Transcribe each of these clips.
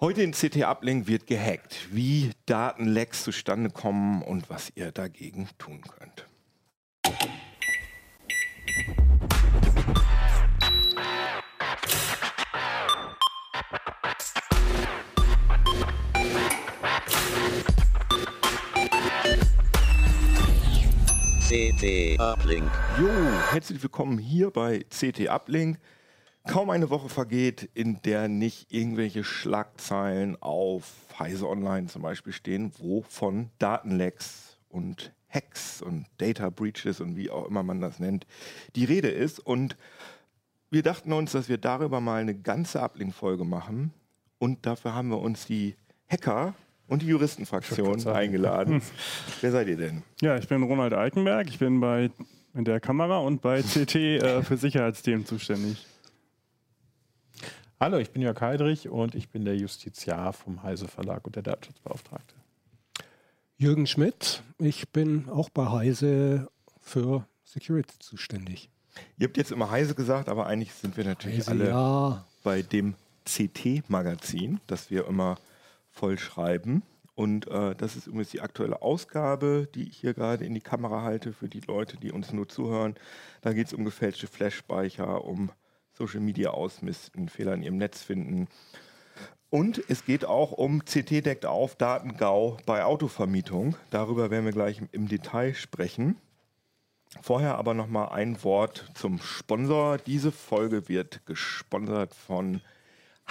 Heute in CT Uplink wird gehackt, wie Datenlecks zustande kommen und was ihr dagegen tun könnt. CT Uplink. Jo, herzlich willkommen hier bei CT Uplink. Kaum eine Woche vergeht, in der nicht irgendwelche Schlagzeilen auf Heise Online zum Beispiel stehen, wo von Datenlecks und Hacks und Data Breaches und wie auch immer man das nennt, die Rede ist. Und wir dachten uns, dass wir darüber mal eine ganze Uplink-Folge machen. Und dafür haben wir uns die Hacker und die Juristenfraktion eingeladen. Wer seid ihr denn? Ja, ich bin Ronald Eikenberg. Ich bin bei in der Kamera und bei CT äh, für Sicherheitsthemen zuständig. Hallo, ich bin Jörg Heidrich und ich bin der Justiziar vom Heise Verlag und der Datenschutzbeauftragte. Jürgen Schmidt, ich bin auch bei Heise für Security zuständig. Ihr habt jetzt immer Heise gesagt, aber eigentlich sind wir natürlich Heise, alle ja. bei dem CT-Magazin, das wir immer voll schreiben. Und äh, das ist übrigens die aktuelle Ausgabe, die ich hier gerade in die Kamera halte für die Leute, die uns nur zuhören. Da geht es um gefälschte Flash-Speicher, um Social Media ausmisten, Fehler in ihrem Netz finden. Und es geht auch um CT deckt auf Datengau bei Autovermietung. Darüber werden wir gleich im Detail sprechen. Vorher aber noch mal ein Wort zum Sponsor. Diese Folge wird gesponsert von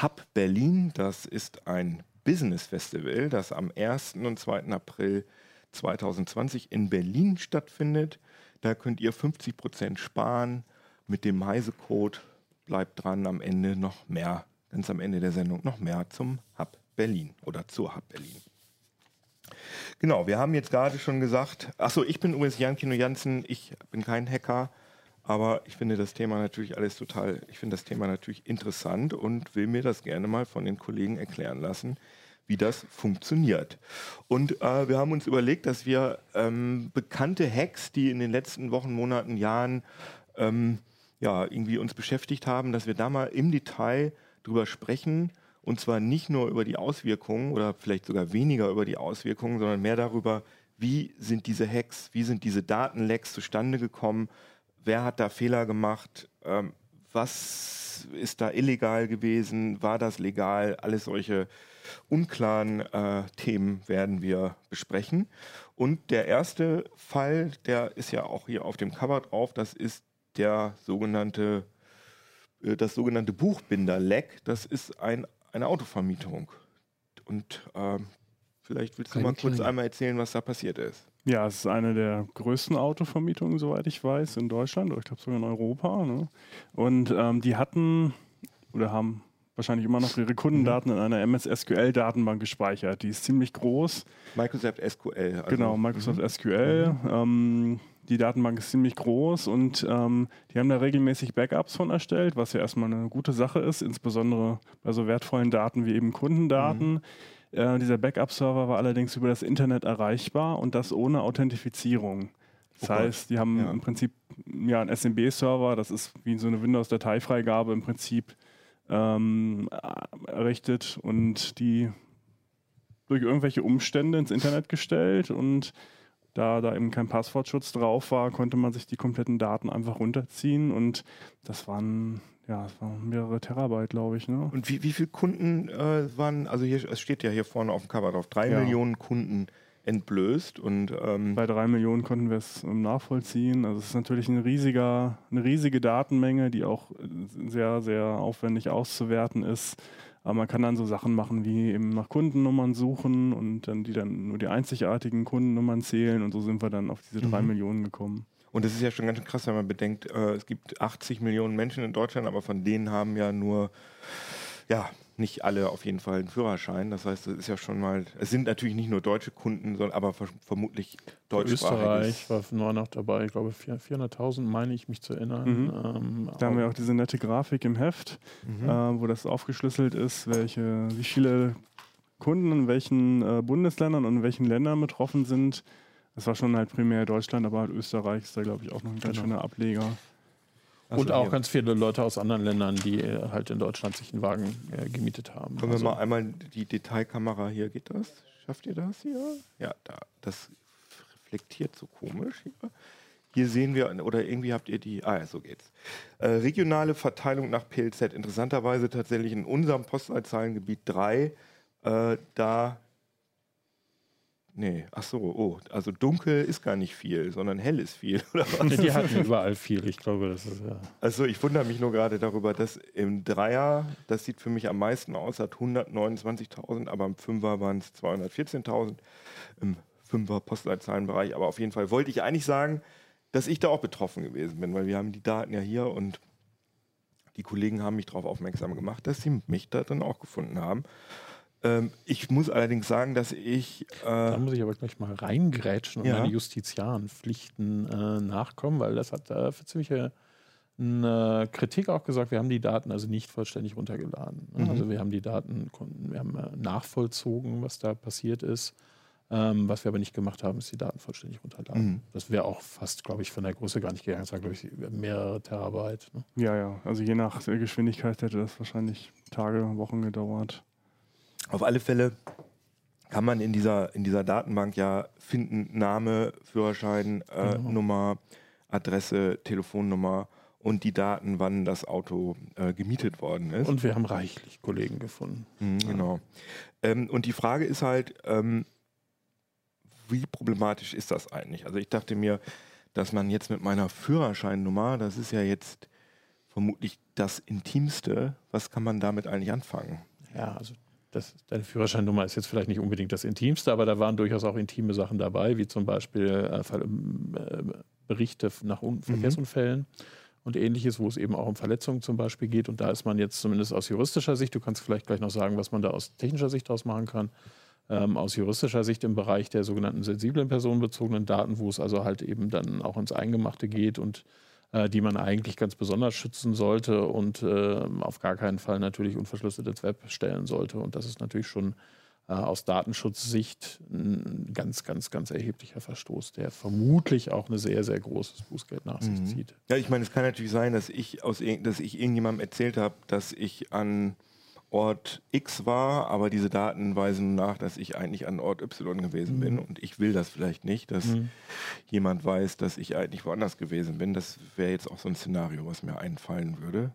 Hub Berlin. Das ist ein Business Festival, das am 1. und 2. April 2020 in Berlin stattfindet. Da könnt ihr 50% sparen mit dem Heise-Code. Bleibt dran, am Ende noch mehr, ganz am Ende der Sendung noch mehr zum Hub Berlin oder zur Hub Berlin. Genau, wir haben jetzt gerade schon gesagt, achso, ich bin übrigens Jan Kino Jansen, ich bin kein Hacker, aber ich finde das Thema natürlich alles total, ich finde das Thema natürlich interessant und will mir das gerne mal von den Kollegen erklären lassen, wie das funktioniert. Und äh, wir haben uns überlegt, dass wir ähm, bekannte Hacks, die in den letzten Wochen, Monaten, Jahren ähm, ja, irgendwie uns beschäftigt haben, dass wir da mal im Detail drüber sprechen. Und zwar nicht nur über die Auswirkungen oder vielleicht sogar weniger über die Auswirkungen, sondern mehr darüber, wie sind diese Hacks, wie sind diese Datenlecks zustande gekommen, wer hat da Fehler gemacht, ähm, was ist da illegal gewesen, war das legal, alles solche unklaren äh, Themen werden wir besprechen. Und der erste Fall, der ist ja auch hier auf dem Cover drauf, das ist der sogenannte, äh, das sogenannte Buchbinder-Leck. Das ist ein, eine Autovermietung. Und ähm, vielleicht willst du Keine mal kurz kleine. einmal erzählen, was da passiert ist. Ja, es ist eine der größten Autovermietungen, soweit ich weiß, in Deutschland oder ich glaube sogar in Europa. Ne? Und ähm, die hatten oder haben wahrscheinlich immer noch ihre Kundendaten in einer MS-SQL-Datenbank gespeichert. Die ist ziemlich groß. Microsoft SQL. Also, genau, Microsoft SQL. Ähm, die Datenbank ist ziemlich groß und ähm, die haben da regelmäßig Backups von erstellt, was ja erstmal eine gute Sache ist, insbesondere bei so wertvollen Daten wie eben Kundendaten. Äh, dieser Backup-Server war allerdings über das Internet erreichbar und das ohne Authentifizierung. Das Oh heißt, die haben Ja. im Prinzip ja, einen SMB-Server, das ist wie so eine Windows-Dateifreigabe im Prinzip ähm, äh, errichtet und die durch irgendwelche Umstände ins Internet gestellt und da da eben kein Passwortschutz drauf war, konnte man sich die kompletten Daten einfach runterziehen und das waren ja, das waren mehrere Terabyte, glaube ich. Ne? Und wie, wie viele Kunden äh, waren, also hier, es steht ja hier vorne auf dem Cover drauf, drei Ja. Millionen Kunden entblößt und ähm, Bei drei Millionen konnten wir es ähm, nachvollziehen. Also es ist natürlich ein riesiger, eine riesige Datenmenge, die auch äh, sehr, sehr aufwendig auszuwerten ist. Aber man kann dann so Sachen machen wie eben nach Kundennummern suchen und dann die dann nur die einzigartigen Kundennummern zählen und so sind wir dann auf diese drei Mhm. Millionen gekommen. Und das ist ja schon ganz schön krass, wenn man bedenkt, äh, es gibt 80 Millionen Menschen in Deutschland, aber von denen haben ja nur, ja, nicht alle auf jeden Fall einen Führerschein. Das heißt, das ist ja schon mal, es sind natürlich nicht nur deutsche Kunden, sondern aber ver vermutlich deutschsprachig. Österreich war nur noch dabei, ich glaube 400.000 meine ich mich zu erinnern. Mhm. Ähm, Da haben wir auch diese nette Grafik im Heft, Mhm. äh, wo das aufgeschlüsselt ist, welche, wie viele Kunden in welchen äh, Bundesländern und in welchen Ländern betroffen sind. Das war schon halt primär Deutschland, aber halt Österreich ist da, glaube ich, auch noch ein ganz Genau. schöner Ableger. Achso, und auch hier. ganz viele Leute aus anderen Ländern, die äh, halt in Deutschland sich einen Wagen äh, gemietet haben. Können Also- wir mal einmal die Detailkamera hier, geht das? Schafft ihr das hier? Ja, da. Das reflektiert so komisch hier. Hier sehen wir, oder irgendwie habt ihr die, ah ja, so geht's. Äh, regionale Verteilung nach PLZ. Interessanterweise tatsächlich in unserem Postleitzahlengebiet 3, äh, da, nee, ach so, oh, also dunkel ist gar nicht viel, sondern hell ist viel, oder was? Die hatten überall viel. Ich glaube, das ist ja. Also ich wundere mich nur gerade darüber, dass im Dreier, das sieht für mich am meisten aus, hat 129.000, aber im Fünfer waren es 214.000 im Fünfer Postleitzahlenbereich. Aber auf jeden Fall wollte ich eigentlich sagen, dass ich da auch betroffen gewesen bin, weil wir haben die Daten ja hier und die Kollegen haben mich darauf aufmerksam gemacht, dass sie mich da drin auch gefunden haben. Ähm, ich muss allerdings sagen, dass ich Da äh, muss ich aber gleich mal reingrätschen und Ja. meine Justiziarenpflichten äh, nachkommen, weil das hat äh, für ziemliche eine Kritik auch gesagt, wir haben die Daten also nicht vollständig runtergeladen. ne? Mhm. Also wir haben die Daten, wir haben äh, nachvollzogen, was da passiert ist. Ähm, was wir aber nicht gemacht haben, ist die Daten vollständig runterladen. Mhm. Das wäre auch fast, glaube ich, von der Größe gar nicht gegangen. Das war, glaube ich, mehrere Terabyte. Ne? Ja, ja. Also je nach äh, Geschwindigkeit hätte das wahrscheinlich Tage, Wochen gedauert. Auf alle Fälle kann man in dieser, in dieser Datenbank ja finden, Name, Führerschein, äh, Genau. Nummer, Adresse, Telefonnummer und die Daten, wann das Auto äh, gemietet worden ist. Und wir haben reichlich Kollegen gefunden. Mhm, genau. Ähm, und die Frage ist halt, ähm, wie problematisch ist das eigentlich? Also ich dachte mir, dass man jetzt mit meiner Führerscheinnummer, das ist ja jetzt vermutlich das Intimste, was kann man damit eigentlich anfangen? Ja, also das, deine Führerscheinnummer ist jetzt vielleicht nicht unbedingt das Intimste, aber da waren durchaus auch intime Sachen dabei, wie zum Beispiel äh, Ver- äh, Berichte nach Un Verkehrsunfällen und ähnliches, wo es eben auch um Verletzungen zum Beispiel geht. Und da ist man jetzt zumindest aus juristischer Sicht, du kannst vielleicht gleich noch sagen, was man da aus technischer Sicht daraus machen kann, ähm, aus juristischer Sicht im Bereich der sogenannten sensiblen personenbezogenen Daten, wo es also halt eben dann auch ins Eingemachte geht und äh, die man eigentlich ganz besonders schützen sollte und äh, auf gar keinen Fall natürlich unverschlüsselt ins Web stellen sollte. Und das ist natürlich schon äh, aus Datenschutzsicht ein ganz, ganz, ganz erheblicher Verstoß, der vermutlich auch ein sehr, sehr großes Bußgeld nach sich Mhm. zieht. Ja, ich meine, es kann natürlich sein, dass ich aus dass ich irgendjemandem erzählt habe, dass ich an Ort X war, aber diese Daten weisen nach, dass ich eigentlich an Ort Y gewesen bin und ich will das vielleicht nicht, dass Mhm. jemand weiß, dass ich eigentlich woanders gewesen bin. Das wäre jetzt auch so ein Szenario, was mir einfallen würde.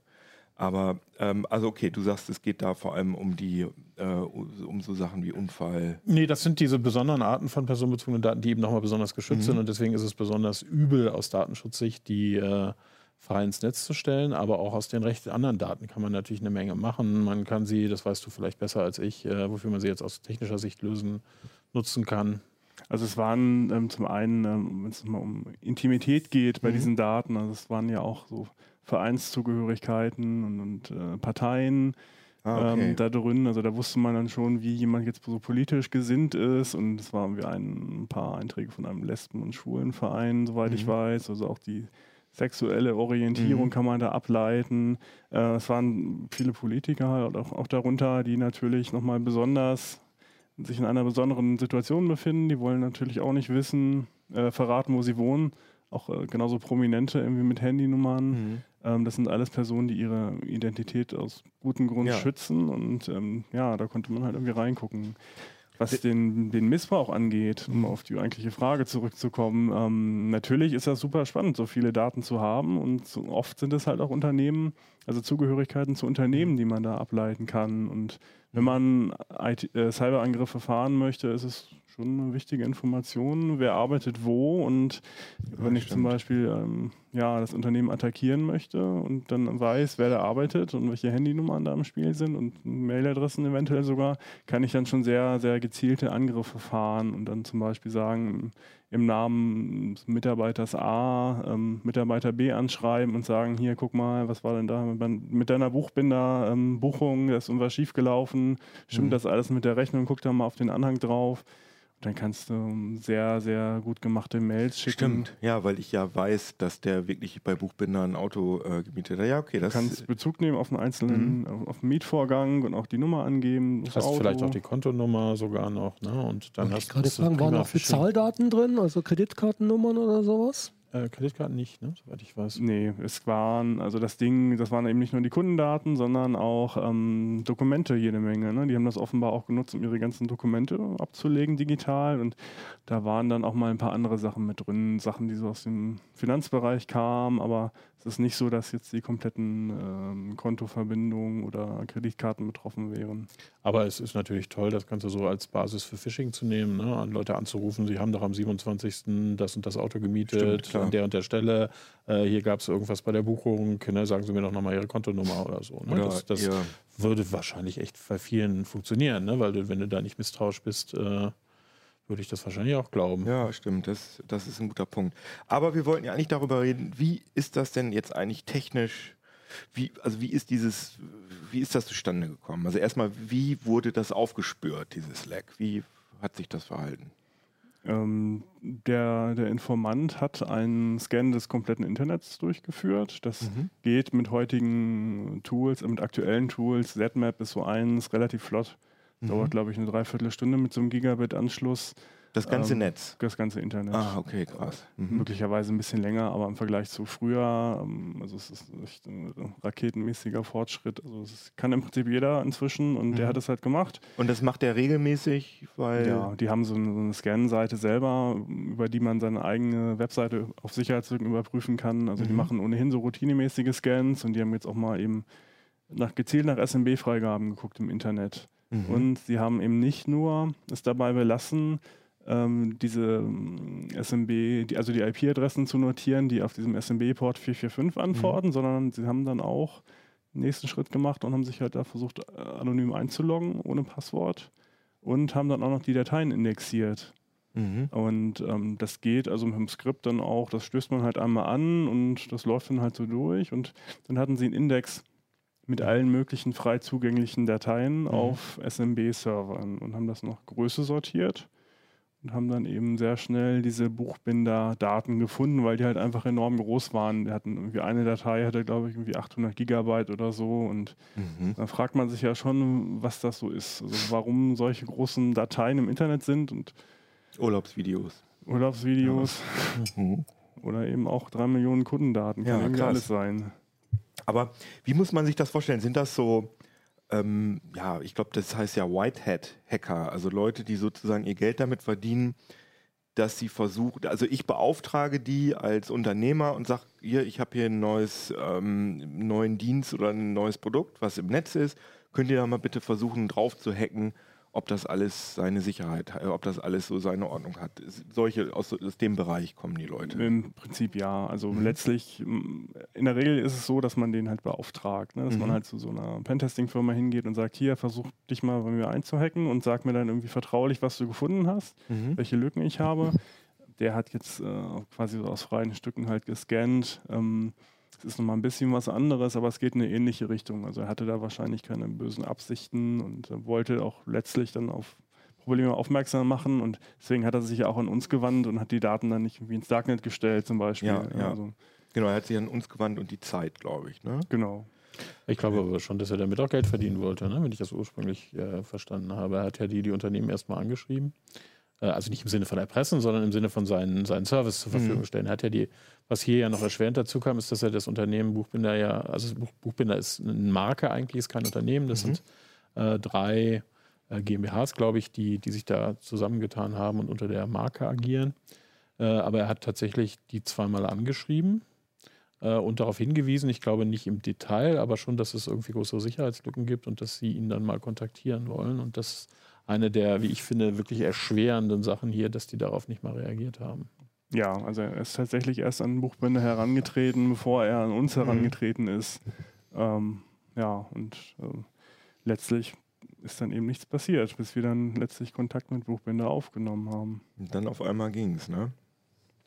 Aber ähm, also okay, du sagst, es geht da vor allem um die äh, um so Sachen wie Unfall. Nee, das sind diese besonderen Arten von personenbezogenen Daten, die eben nochmal besonders geschützt Mhm. sind. Und deswegen ist es besonders übel aus Datenschutzsicht, die äh, frei ins Netz zu stellen. Aber auch aus den recht anderen Daten kann man natürlich eine Menge machen. Man kann sie, das weißt du vielleicht besser als ich, äh, wofür man sie jetzt aus technischer Sicht lösen, nutzen kann. Also es waren ähm, zum einen, ähm, wenn es mal um Intimität geht bei Mhm. diesen Daten, also es waren ja auch so Vereinszugehörigkeiten und, und äh, Parteien Ah, okay. ähm, da drin. Also da wusste man dann schon, wie jemand jetzt so politisch gesinnt ist. Und es waren wir ein, paar Einträge von einem Lesben- und Schwulenverein, soweit ich Mhm. weiß. Also auch die sexuelle Orientierung Mhm. kann man da ableiten. Äh, es waren viele Politiker halt auch, auch darunter, die natürlich nochmal besonders sich in einer besonderen Situation befinden. Die wollen natürlich auch nicht wissen, äh, verraten, wo sie wohnen. Auch äh, genauso Prominente irgendwie mit Handynummern. Mhm. Ähm, das sind alles Personen, die ihre Identität aus gutem Grund Ja. schützen. Und ähm, ja, da konnte man halt irgendwie reingucken. Was den, den Missbrauch angeht, um auf die eigentliche Frage zurückzukommen, ähm, natürlich ist das super spannend, so viele Daten zu haben. Und so oft sind es halt auch Unternehmen, also Zugehörigkeiten zu Unternehmen, die man da ableiten kann. Und wenn man IT, äh, Cyberangriffe fahren möchte, ist es schon eine wichtige Information, wer arbeitet wo. Und wenn ich zum stimmt. Beispiel ähm, ja, das Unternehmen attackieren möchte und dann weiß, wer da arbeitet und welche Handynummern da im Spiel sind und Mailadressen eventuell sogar, kann ich dann schon sehr, sehr gezielte Angriffe fahren und dann zum Beispiel sagen, im Namen des Mitarbeiters A, ähm, Mitarbeiter B anschreiben und sagen, hier, guck mal, was war denn da mit- deiner Buchbinder, ähm, da ist irgendwas schiefgelaufen, stimmt Mhm. das alles mit der Rechnung, guck da mal auf den Anhang drauf. Und dann kannst du sehr, sehr gut gemachte Mails schicken. Stimmt, ja, weil ich ja weiß, dass der wirklich bei Buchbinder ein Auto äh, gemietet hat. Ja, okay, Du das kannst Bezug nehmen auf einen einzelnen, auf, auf den Mietvorgang und auch die Nummer angeben. das Hast Auto. vielleicht auch die Kontonummer sogar noch. Ne? Und dann Wollte hast ich gerade du fragen, waren auch für. Zahldaten drin, also Kreditkartennummern oder sowas? Äh, Kreditkarten nicht, ne? soweit ich weiß. Nee, es waren, also das Ding, das waren eben nicht nur die Kundendaten, sondern auch ähm, Dokumente jede Menge. Ne? Die haben das offenbar auch genutzt, um ihre ganzen Dokumente abzulegen digital. Und da waren dann auch mal ein paar andere Sachen mit drin, Sachen, die so aus dem Finanzbereich kamen, aber es ist nicht so, dass jetzt die kompletten ähm, Kontoverbindungen oder Kreditkarten betroffen wären. Aber es ist natürlich toll, das Ganze so als Basis für Phishing zu nehmen, ne? an Leute anzurufen, sie haben doch am 27. das und das Auto gemietet, Stimmt, an der und der Stelle, äh, hier gab es irgendwas bei der Buchung, ne? sagen Sie mir doch nochmal Ihre Kontonummer oder so. Ne? Oder das das würde wahrscheinlich echt bei vielen funktionieren, ne? weil du, wenn du da nicht misstrauisch bist, äh, würde ich das wahrscheinlich auch glauben. Ja, stimmt, das, das ist ein guter Punkt. Aber wir wollten ja eigentlich darüber reden, wie ist das denn jetzt eigentlich technisch, wie, also wie ist dieses, wie ist das zustande gekommen? Also erstmal, wie wurde das aufgespürt, dieses Slack? Wie hat sich das verhalten? Ähm, der, der Informant hat einen Scan des kompletten Internets durchgeführt. Das geht mit heutigen Tools, mit aktuellen Tools. ZMap ist so eins, relativ flott. Dauert, glaube ich, eine Dreiviertelstunde mit so einem Gigabit-Anschluss. Das ganze Ähm, Netz. Das ganze Internet. Ah, okay, krass. Mhm. Möglicherweise ein bisschen länger, aber im Vergleich zu früher, ähm, also es ist echt ein raketenmäßiger Fortschritt. Also es kann im Prinzip jeder inzwischen und der Mhm. hat es halt gemacht. Und das macht er regelmäßig, weil. Ja, die haben so eine, so eine Scan-Seite selber, über die man seine eigene Webseite auf Sicherheitslücken überprüfen kann. Also die Mhm. machen ohnehin so routinemäßige Scans und die haben jetzt auch mal eben nach, gezielt nach SMB-Freigaben geguckt im Internet. Mhm. Und sie haben eben nicht nur es dabei belassen, ähm, diese ähm, SMB, die, also die IP-Adressen zu notieren, die auf diesem SMB-Port 445 Mhm. antworten, sondern sie haben dann auch den nächsten Schritt gemacht und haben sich halt da versucht, äh, anonym einzuloggen, ohne Passwort und haben dann auch noch die Dateien indexiert. Mhm. Und ähm, das geht also mit dem Skript dann auch, das stößt man halt einmal an und das läuft dann halt so durch. Und dann hatten sie einen Index mit allen möglichen frei zugänglichen Dateien auf SMB-Servern und haben das nach Größe sortiert und haben dann eben sehr schnell diese Buchbinder-Daten gefunden, weil die halt einfach enorm groß waren. Die hatten irgendwie eine Datei, hatte glaube ich irgendwie 800 Gigabyte oder so und Mhm. da fragt man sich ja schon, was das so ist. Also warum solche großen Dateien im Internet sind und Urlaubsvideos. Urlaubsvideos Mhm. oder eben auch drei Millionen Kundendaten. Kann Ja, irgendwie alles sein. Aber wie muss man sich das vorstellen? Sind das so, ähm, ja, ich glaube, das heißt ja Whitehead-Hacker, also Leute, die sozusagen ihr Geld damit verdienen, dass sie versuchen, also ich beauftrage die als Unternehmer und sage, hier, ich habe hier ein neues, ähm, neuen Dienst oder ein neues Produkt, was im Netz ist, könnt ihr da mal bitte versuchen, drauf zu hacken, ob das alles seine Sicherheit, äh, ob das alles so seine Ordnung hat. Solche, aus, aus dem Bereich kommen die Leute. Im Prinzip ja. Also Mhm. letztlich, m, in der Regel ist es so, dass man den halt beauftragt. Ne? Dass Mhm. man halt zu so einer Pentesting-Firma hingeht und sagt, hier, versuch dich mal bei mir einzuhacken und sag mir dann irgendwie vertraulich, was du gefunden hast, Mhm. welche Lücken ich habe. Der hat jetzt äh, quasi so aus freien Stücken halt gescannt. Ähm, es ist nochmal ein bisschen was anderes, aber es geht in eine ähnliche Richtung. Also er hatte da wahrscheinlich keine bösen Absichten und wollte auch letztlich dann auf Probleme aufmerksam machen und deswegen hat er sich auch an uns gewandt und hat die Daten dann nicht irgendwie ins Darknet gestellt zum Beispiel. Ja, ja. Also, Genau, er hat sich an uns gewandt und die Zeit, glaube ich. Ne? genau. Ich glaube aber schon, dass er damit auch Geld verdienen wollte, ne? wenn ich das ursprünglich äh, verstanden habe. Er hat ja die, die Unternehmen erstmal angeschrieben. Äh, also nicht im Sinne von erpressen, sondern im Sinne von seinen, seinen Service zur Verfügung Mhm. stellen. Hat ja die, was hier ja noch erschwerend dazu kam, ist, dass er das Unternehmen Buchbinder ja, also Buch, Buchbinder ist eine Marke eigentlich, ist kein Unternehmen. Das Mhm. sind äh, drei äh, GmbHs, glaube ich, die, die sich da zusammengetan haben und unter der Marke agieren. Äh, aber er hat tatsächlich die zweimal angeschrieben äh, und darauf hingewiesen, ich glaube nicht im Detail, aber schon, dass es irgendwie größere Sicherheitslücken gibt und dass sie ihn dann mal kontaktieren wollen. Und das ist eine der, wie ich finde, wirklich erschwerenden Sachen hier, dass die darauf nicht mal reagiert haben. Ja, also er ist tatsächlich erst an Buchbinder herangetreten, bevor er an uns herangetreten ist. Ähm, ja, und äh, letztlich ist dann eben nichts passiert, bis wir dann letztlich Kontakt mit Buchbinder aufgenommen haben. Und dann auf einmal ging es, ne?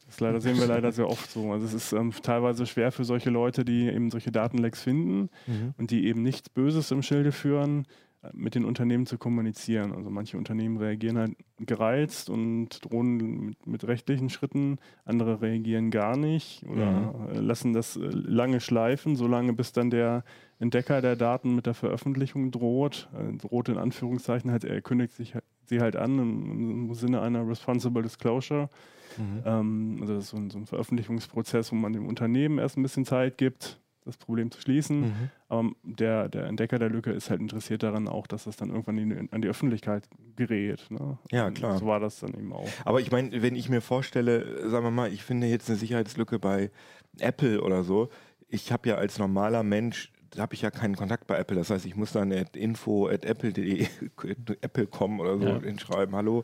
Das leider sehen wir leider sehr oft so. Also es ist ähm, teilweise schwer für solche Leute, die eben solche Datenlecks finden und die eben nichts Böses im Schilde führen, mit den Unternehmen zu kommunizieren. Also manche Unternehmen reagieren halt gereizt und drohen mit, mit rechtlichen Schritten, andere reagieren gar nicht oder äh, lassen das äh, lange schleifen, solange bis dann der Entdecker der Daten mit der Veröffentlichung droht. Äh, droht in Anführungszeichen halt, er kündigt sich, halt- sie halt an im, im Sinne einer Responsible Disclosure. Mhm. Ähm, also das ist so ein, so ein Veröffentlichungsprozess, wo man dem Unternehmen erst ein bisschen Zeit gibt, das Problem zu schließen. Mhm. Aber der, der Entdecker der Lücke ist halt interessiert daran auch, dass das dann irgendwann in, an die Öffentlichkeit gerät. Ne? Ja, Und klar. So war das dann eben auch. Aber ich meine, wenn ich mir vorstelle, sagen wir mal, ich finde jetzt eine Sicherheitslücke bei Apple oder so, ich habe ja als normaler Mensch, da habe ich ja keinen Kontakt bei Apple. Das heißt, ich muss dann at info at apple.de Apple.com oder so Ja. hinschreiben, hallo.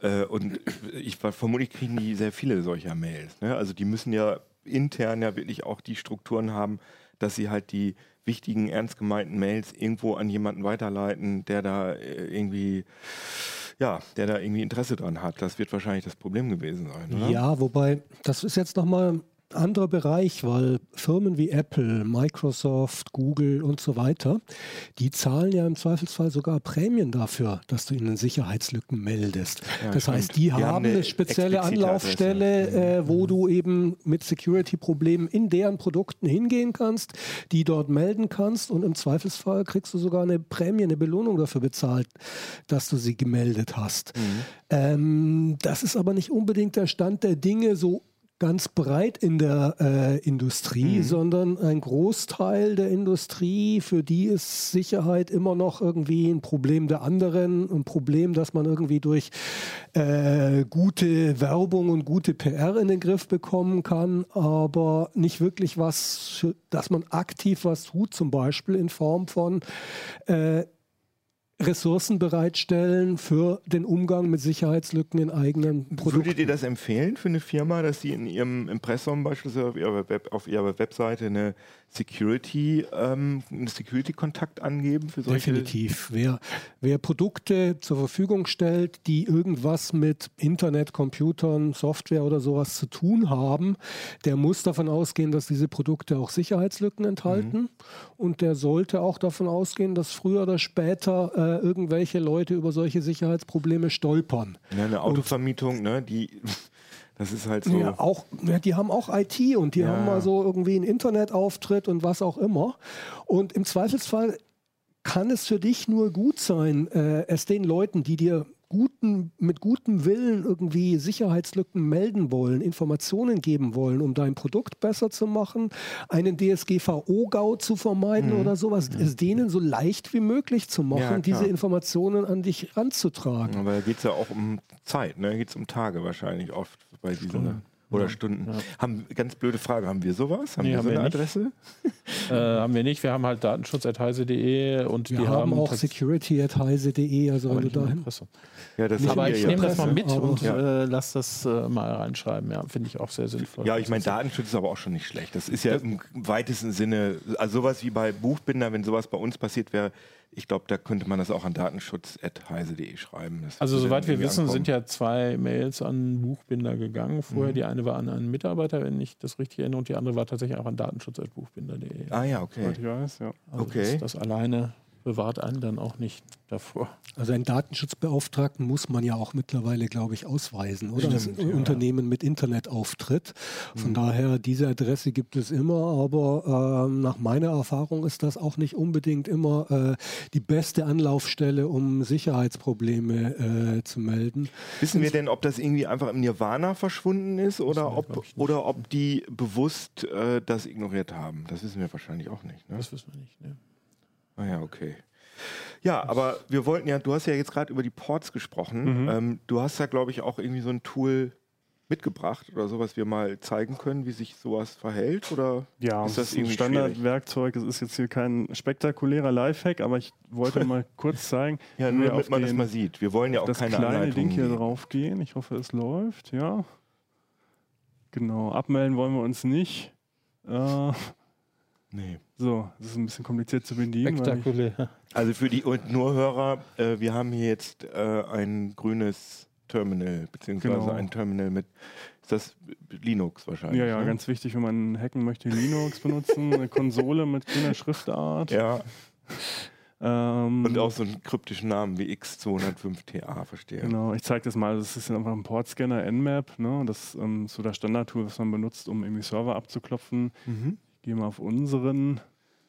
Äh, und ich ver- vermutlich kriegen die sehr viele solcher Mails. Ne? Also die müssen ja intern ja wirklich auch die Strukturen haben, dass sie halt die wichtigen, ernst gemeinten Mails irgendwo an jemanden weiterleiten, der da äh, irgendwie, ja, der da irgendwie Interesse dran hat. Das wird wahrscheinlich das Problem gewesen sein, oder? Ja, wobei, das ist jetzt nochmal anderer Bereich, weil Firmen wie Apple, Microsoft, Google und so weiter, die zahlen ja im Zweifelsfall sogar Prämien dafür, dass du ihnen Sicherheitslücken meldest. Ja, das stimmt. heißt, die, haben eine spezielle Anlaufstelle, Adresse. Mhm. äh, wo du eben mit Security-Problemen in deren Produkten hingehen kannst, die dort melden kannst und im Zweifelsfall kriegst du sogar eine Prämie, eine Belohnung dafür bezahlt, dass du sie gemeldet hast. Mhm. Ähm, das ist aber nicht unbedingt der Stand der Dinge so ganz breit in der äh, Industrie, Mhm. sondern ein Großteil der Industrie, für die ist Sicherheit immer noch irgendwie ein Problem der anderen, ein Problem, das man irgendwie durch äh, gute Werbung und gute PR in den Griff bekommen kann, aber nicht wirklich was, dass man aktiv was tut, zum Beispiel in Form von äh, Ressourcen bereitstellen für den Umgang mit Sicherheitslücken in eigenen Produkten. Würdet ihr das empfehlen für eine Firma, dass sie in ihrem Impressum beispielsweise auf ihrer, Web, auf ihrer Webseite eine Security, ähm, einen Security-Kontakt angeben für solche? Definitiv. Wer, wer Produkte zur Verfügung stellt, die irgendwas mit Internet, Computern, Software oder sowas zu tun haben, der muss davon ausgehen, dass diese Produkte auch Sicherheitslücken enthalten. Und der sollte auch davon ausgehen, dass früher oder später äh, irgendwelche Leute über solche Sicherheitsprobleme stolpern. Ja, eine Autovermietung, ne, die, das ist halt so. Ja, auch, ja, die haben auch IT und die Ja. haben also irgendwie einen Internetauftritt und was auch immer. Und im Zweifelsfall kann es für dich nur gut sein, äh, es den Leuten, die dir guten, mit gutem Willen irgendwie Sicherheitslücken melden wollen, Informationen geben wollen, um dein Produkt besser zu machen, einen DSGVO-GAU zu vermeiden oder sowas, es denen so leicht wie möglich zu machen, Mhm. Ja, diese Informationen an dich ranzutragen. Aber da geht es ja auch um Zeit, ne? Da geht es um Tage wahrscheinlich oft bei diesen. Oder Stunden. Haben, ganz blöde Frage, haben wir sowas? Haben Nee, wir haben so wir eine nicht. Adresse? Äh, haben wir nicht. Wir haben halt datenschutz.heise.de und Wir die haben auch security.heise.de, also wenn du dahin Adresse. Ja, das Aber wir ich ja. nehme das mal mit aber- und Ja. äh, lass das äh, mal reinschreiben. Ja, finde ich auch sehr sinnvoll. Ja, ich meine, Datenschutz ist aber auch schon nicht schlecht. Das ist ja im weitesten Sinne, also sowas wie bei Buchbinder, wenn sowas bei uns passiert wäre, ich glaube, da könnte man das auch an datenschutz.heise.de schreiben. Das Also soweit wir wissen, ankommen. sind ja zwei Mails an Buchbinder gegangen. Mhm. Vorher die eine war an einen Mitarbeiter, wenn ich das richtig erinnere, und die andere war tatsächlich auch an datenschutz.buchbinder.de. Ah ja, okay. Weiß, ja. Also okay. das, das alleine bewahrt einen dann auch nicht davor. Also einen Datenschutzbeauftragten muss man ja auch mittlerweile, glaube ich, ausweisen, oder? Stimmt, ja. Unternehmen mit Internetauftritt. Von Mhm. daher, diese Adresse gibt es immer, aber ähm, nach meiner Erfahrung ist das auch nicht unbedingt immer äh, die beste Anlaufstelle, um Sicherheitsprobleme äh, zu melden. Wissen wir denn, ob das irgendwie einfach im Nirvana verschwunden ist oder ob, oder ob die bewusst äh, das ignoriert haben? Das wissen wir wahrscheinlich auch nicht. Ne? Das wissen wir nicht. Ne? Ah ja, okay. Ja, aber wir wollten ja, du hast ja jetzt gerade über die Ports gesprochen. Mhm. Ähm, du hast ja, glaube ich, auch irgendwie so ein Tool mitgebracht oder so, was wir mal zeigen können, wie sich sowas verhält? Oder Ja, ist das ist ein irgendwie? Standardwerkzeug. Es ist jetzt hier kein spektakulärer Lifehack, aber ich wollte mal kurz zeigen, Ja, nur damit man das den- mal sieht. Wir wollen ja auch das keine kleine Anleitung Ding hier geben. drauf gehen. Ich hoffe, es läuft. Ja. Genau, abmelden wollen wir uns nicht. Äh, Nee. so, das ist ein bisschen kompliziert zu bedienen. Spektakulär. Also für die und nur Hörer, äh, wir haben hier jetzt äh, ein grünes Terminal, beziehungsweise Genau. ein Terminal mit, ist das Linux wahrscheinlich? Ja, ja, ne? ganz wichtig, wenn man hacken möchte, Linux benutzen, eine Konsole mit grüner Schriftart. Ja, Ähm, und auch so einen kryptischen Namen wie X205TA, verstehe. Genau, ich zeige das mal. Das ist einfach ein Portscanner Nmap. Ne? Das ähm, ist so das Standardtool, was man benutzt, um irgendwie Server abzuklopfen. Mhm. Ich gehe mal auf unseren.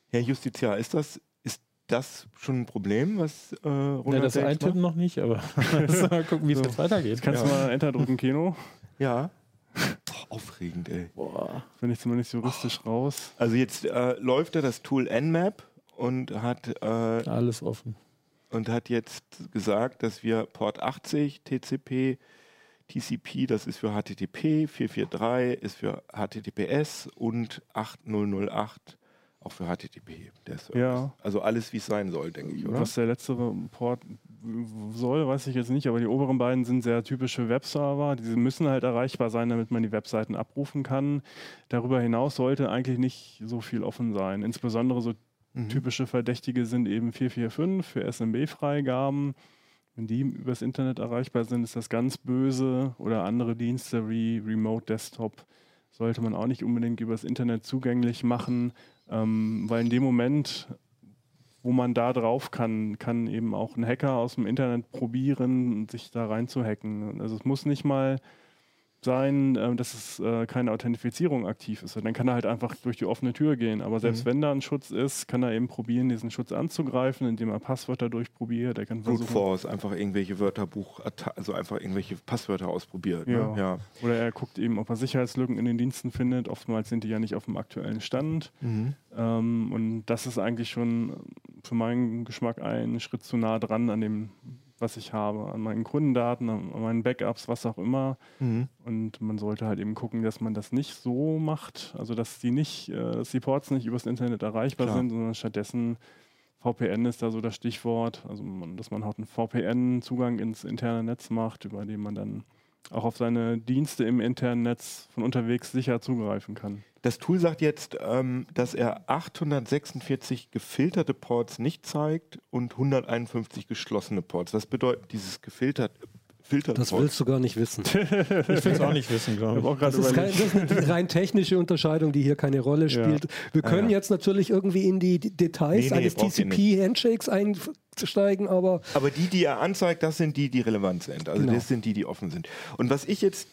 Herr Justiziar, ist das, ist das schon ein Problem, was äh, Ja, Ronald das Dates Eintippen macht? noch nicht, aber mal gucken, wie es So. jetzt weitergeht. Kannst du mal Enter drücken, Kino. Ja. Boah, aufregend, ey. Boah. Bin ich zumindest juristisch raus. Also jetzt äh, läuft da das Tool Nmap und hat, äh, Alles offen. und hat jetzt gesagt, dass wir Port 80 TCP, TCP, das ist für HTTP, 443 ist für HTTPS und 8008 auch für HTTP. Ja. Also alles, wie es sein soll, denke ich, oder? Was der letzte Port soll, weiß ich jetzt nicht, aber die oberen beiden sind sehr typische Webserver. Diese müssen halt erreichbar sein, damit man die Webseiten abrufen kann. Darüber hinaus sollte eigentlich nicht so viel offen sein. Insbesondere so Mhm. typische Verdächtige sind eben 445 für SMB-Freigaben. Wenn die übers Internet erreichbar sind, ist das ganz böse. Oder andere Dienste wie Remote Desktop sollte man auch nicht unbedingt übers Internet zugänglich machen, ähm, weil in dem Moment, wo man da drauf kann, kann eben auch ein Hacker aus dem Internet probieren, sich da reinzuhacken. Also es muss nicht mal sein, äh, dass es äh, keine Authentifizierung aktiv ist. Dann kann er halt einfach durch die offene Tür gehen. Aber selbst Mhm. wenn da ein Schutz ist, kann er eben probieren, diesen Schutz anzugreifen, indem er Passwörter durchprobiert. Er kann Brute Force, einfach irgendwelche Wörterbuch, also einfach irgendwelche Passwörter ausprobiert. Ja. Ne? ja. oder er guckt eben, ob er Sicherheitslücken in den Diensten findet. Oftmals sind die ja nicht auf dem aktuellen Stand. Mhm. Ähm, und das ist eigentlich schon für meinen Geschmack ein Schritt zu nah dran an dem, was ich habe, an meinen Kundendaten, an meinen Backups, was auch immer. Mhm. Und man sollte halt eben gucken, dass man das nicht so macht, also dass die nicht, äh, dass die Ports nicht übers Internet erreichbar Klar. sind, sondern stattdessen VPN ist da so das Stichwort, also man, dass man halt einen VPN-Zugang ins interne Netz macht, über den man dann auch auf seine Dienste im internen Netz von unterwegs sicher zugreifen kann. Das Tool sagt jetzt, ähm, dass er 846 gefilterte Ports nicht zeigt und 151 geschlossene Ports. Was bedeutet dieses gefiltert, filtert Das willst du gar nicht wissen. Ich will es auch nicht wissen, glaube ich. Das ist, kein, das ist eine rein technische Unterscheidung, die hier keine Rolle spielt. Wir können ja. jetzt natürlich irgendwie in die Details Nee, nee, eines TCP-Handshakes einsteigen, aber Aber die, die er anzeigt, das sind die, die relevant sind. Also Genau. das sind die, die offen sind. Und was ich jetzt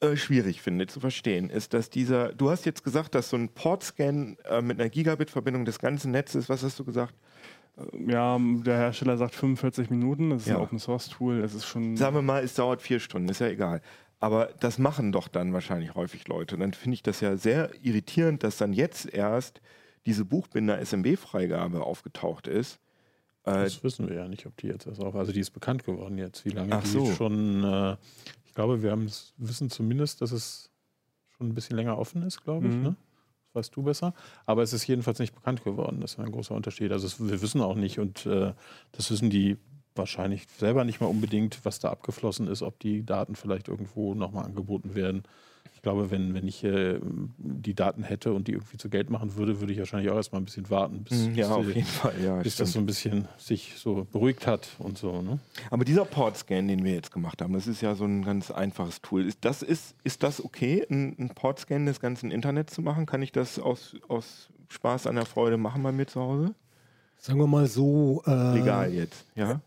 äh, schwierig finde zu verstehen, ist, dass dieser, du hast jetzt gesagt, dass so ein Portscan äh, mit einer Gigabit-Verbindung des ganzen Netzes, was hast du gesagt? Ja, der Hersteller sagt 45 Minuten, das ist Ja. ein Open Source Tool, es ist schon. Sagen wir mal, es dauert vier Stunden, ist ja egal. Aber das machen doch dann wahrscheinlich häufig Leute. Dann finde ich das ja sehr irritierend, dass dann jetzt erst diese Buchbinder-SMB-Freigabe aufgetaucht ist. Äh, Das wissen wir ja nicht, ob die jetzt erst auf. Also die ist bekannt geworden jetzt. Wie lange Ach die so. schon. Äh, ich glaube, wir haben es- wissen zumindest, dass es schon ein bisschen länger offen ist, glaube ich. Mhm. Ne? Weißt du besser. Aber es ist jedenfalls nicht bekannt geworden. Das ist ein großer Unterschied. Also es, wir wissen auch nicht und äh, das wissen die wahrscheinlich selber nicht mal unbedingt, was da abgeflossen ist, ob die Daten vielleicht irgendwo nochmal angeboten werden. Ich glaube, wenn, wenn ich äh, die Daten hätte und die irgendwie zu Geld machen würde, würde ich wahrscheinlich auch erstmal ein bisschen warten, bis, ja, auf bis, die, jeden Fall. Ja, bis das so ein bisschen sich so beruhigt hat und so. Ne? Aber dieser Portscan, den wir jetzt gemacht haben, das ist ja so ein ganz einfaches Tool. Ist das, ist, ist das okay, ein, ein Portscan des ganzen Internets zu machen? Kann ich das aus, aus Spaß an der Freude machen bei mir zu Hause? sagen wir mal so, äh, Legal jetzt, ja?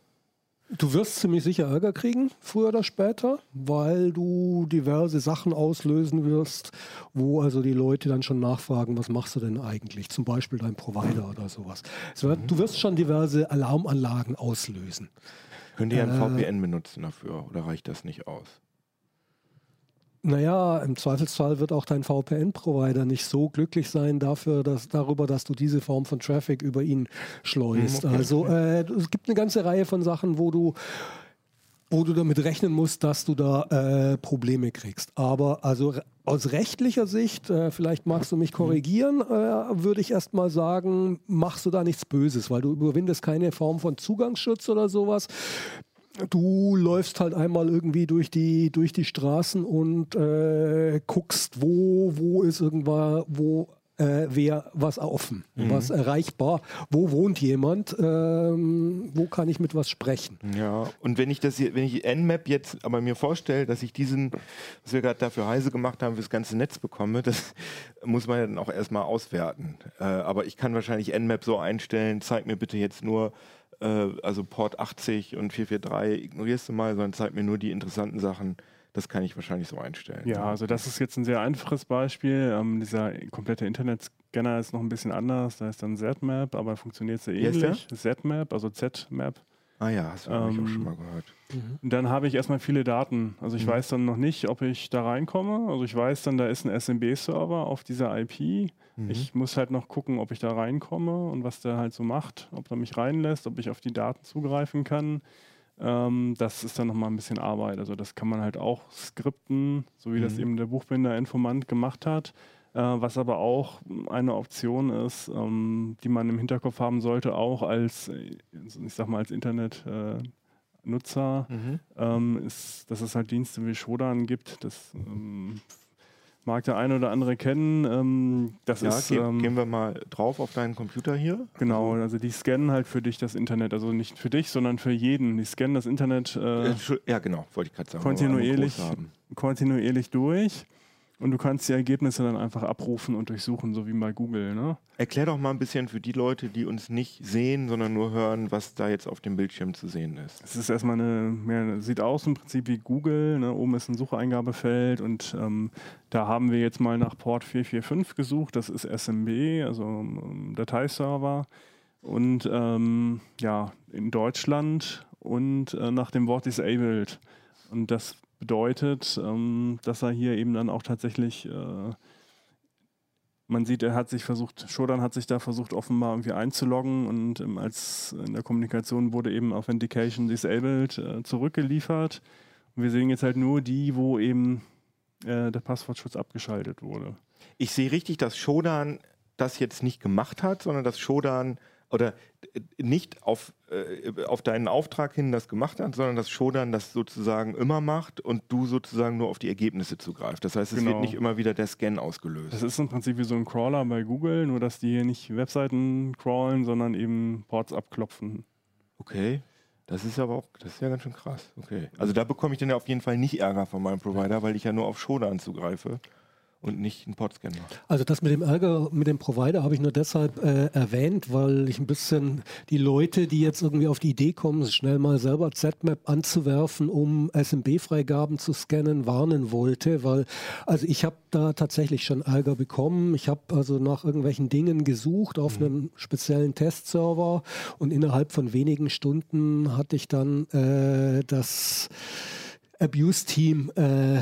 Du wirst ziemlich sicher Ärger kriegen, früher oder später, weil du diverse Sachen auslösen wirst, wo also die Leute dann schon nachfragen, was machst du denn eigentlich? Zum Beispiel dein Provider oder sowas. Du wirst schon diverse Alarmanlagen auslösen. Könnt ihr ein Äh, VPN benutzen dafür oder reicht das nicht aus? Naja, im Zweifelsfall wird auch dein VPN-Provider nicht so glücklich sein dafür, dass, darüber, dass du diese Form von Traffic über ihn schleust. Okay. Also äh, es gibt eine ganze Reihe von Sachen, wo du wo du damit rechnen musst, dass du da äh, Probleme kriegst. Aber also aus rechtlicher Sicht, äh, vielleicht magst du mich korrigieren, äh, würde ich erstmal sagen, machst du da nichts Böses, weil du überwindest keine Form von Zugangsschutz oder sowas. Du läufst halt einmal irgendwie durch die, durch die Straßen und äh, guckst, wo, wo ist irgendwann, wo äh, wer was offen, was erreichbar, wo wohnt jemand, ähm, wo kann ich mit was sprechen. Ja, und wenn ich das hier, wenn ich Nmap jetzt aber mir vorstelle, dass ich diesen, was wir gerade dafür Heise gemacht haben, fürs ganze Netz bekomme, das muss man ja dann auch erstmal auswerten. Äh, aber ich kann wahrscheinlich Nmap so einstellen, zeig mir bitte jetzt nur, äh, also Port 80 und 443 ignorierst du mal, sondern zeig mir nur die interessanten Sachen. Das kann ich wahrscheinlich so einstellen. Ja, also das ist jetzt ein sehr einfaches Beispiel. Ähm, dieser komplette Internet Scanner ist noch ein bisschen anders, da ist dann ZMap, aber funktioniert sehr ähnlich. ZMap, also ZMap. Ah ja, das habe ich auch Ähm, schon mal gehört. Und dann habe ich erstmal viele Daten. Also ich Mhm. weiß dann noch nicht, ob ich da reinkomme. Also ich weiß dann, da ist ein SMB-Server auf dieser IP. Mhm. Ich muss halt noch gucken, ob ich da reinkomme und was der halt so macht, ob er mich reinlässt, ob ich auf die Daten zugreifen kann. Ähm, das ist dann nochmal ein bisschen Arbeit. Also das kann man halt auch skripten, so wie das Mhm. eben der Buchbinder-Informant gemacht hat. Äh, was aber auch eine Option ist, ähm, die man im Hinterkopf haben sollte, auch als, äh, ich sag mal, als Internet-Nutzer, Mhm. ähm, ist, dass es halt Dienste wie Shodan gibt. Das ähm, mag der eine oder andere kennen. Ähm, das Ja, ist ähm, gehen wir mal drauf auf deinen Computer hier. genau, also die scannen halt für dich das Internet, also nicht für dich, sondern für jeden. Die scannen das Internet Äh, äh, ja, genau, wollte ich gerade sagen. Kontinuierlich. kontinuierlich durch und du kannst die Ergebnisse dann einfach abrufen und durchsuchen, so wie bei Google. Ne? Erklär doch mal ein bisschen für die Leute, die uns nicht sehen, sondern nur hören, was da jetzt auf dem Bildschirm zu sehen ist. Es ist erstmal eine, mehr, sieht aus im Prinzip wie Google. Ne? Oben ist ein Sucheingabefeld und ähm, da haben wir jetzt mal nach Port 445 gesucht. Das ist SMB, also ähm, Dateiserver. Und ähm, ja, in Deutschland und äh, nach dem Wort disabled. Und das bedeutet, ähm, dass er hier eben dann auch tatsächlich, äh, man sieht, er hat sich versucht, Shodan hat sich da versucht, offenbar irgendwie einzuloggen und ähm, als in der Kommunikation wurde eben Authentication disabled äh, zurückgeliefert. Und wir sehen jetzt halt nur die, wo eben äh, der Passwortschutz abgeschaltet wurde. Ich sehe richtig, dass Shodan das jetzt nicht gemacht hat, sondern dass Shodan oder äh, nicht auf, äh, auf deinen Auftrag hin das gemacht hat, sondern dass Shodan das sozusagen immer macht und du sozusagen nur auf die Ergebnisse zugreifst. Das heißt, es Genau. wird nicht immer wieder der Scan ausgelöst. Das ist im Prinzip wie so ein Crawler bei Google, nur dass die hier nicht Webseiten crawlen, sondern eben Ports abklopfen. Okay. Das ist aber auch, das ist ja ganz schön krass. Okay. Also da bekomme ich dann ja auf jeden Fall nicht Ärger von meinem Provider, weil ich ja nur auf Shodan zugreife und nicht einen Podscan mache. Also das mit dem Ärger mit dem Provider habe ich nur deshalb äh, erwähnt, weil ich ein bisschen die Leute, die jetzt irgendwie auf die Idee kommen, schnell mal selber ZMap anzuwerfen, um SMB-Freigaben zu scannen, warnen wollte, weil also ich habe da tatsächlich schon Ärger bekommen. Ich habe also nach irgendwelchen Dingen gesucht auf einem speziellen Testserver und innerhalb von wenigen Stunden hatte ich dann äh, das Abuse-Team äh,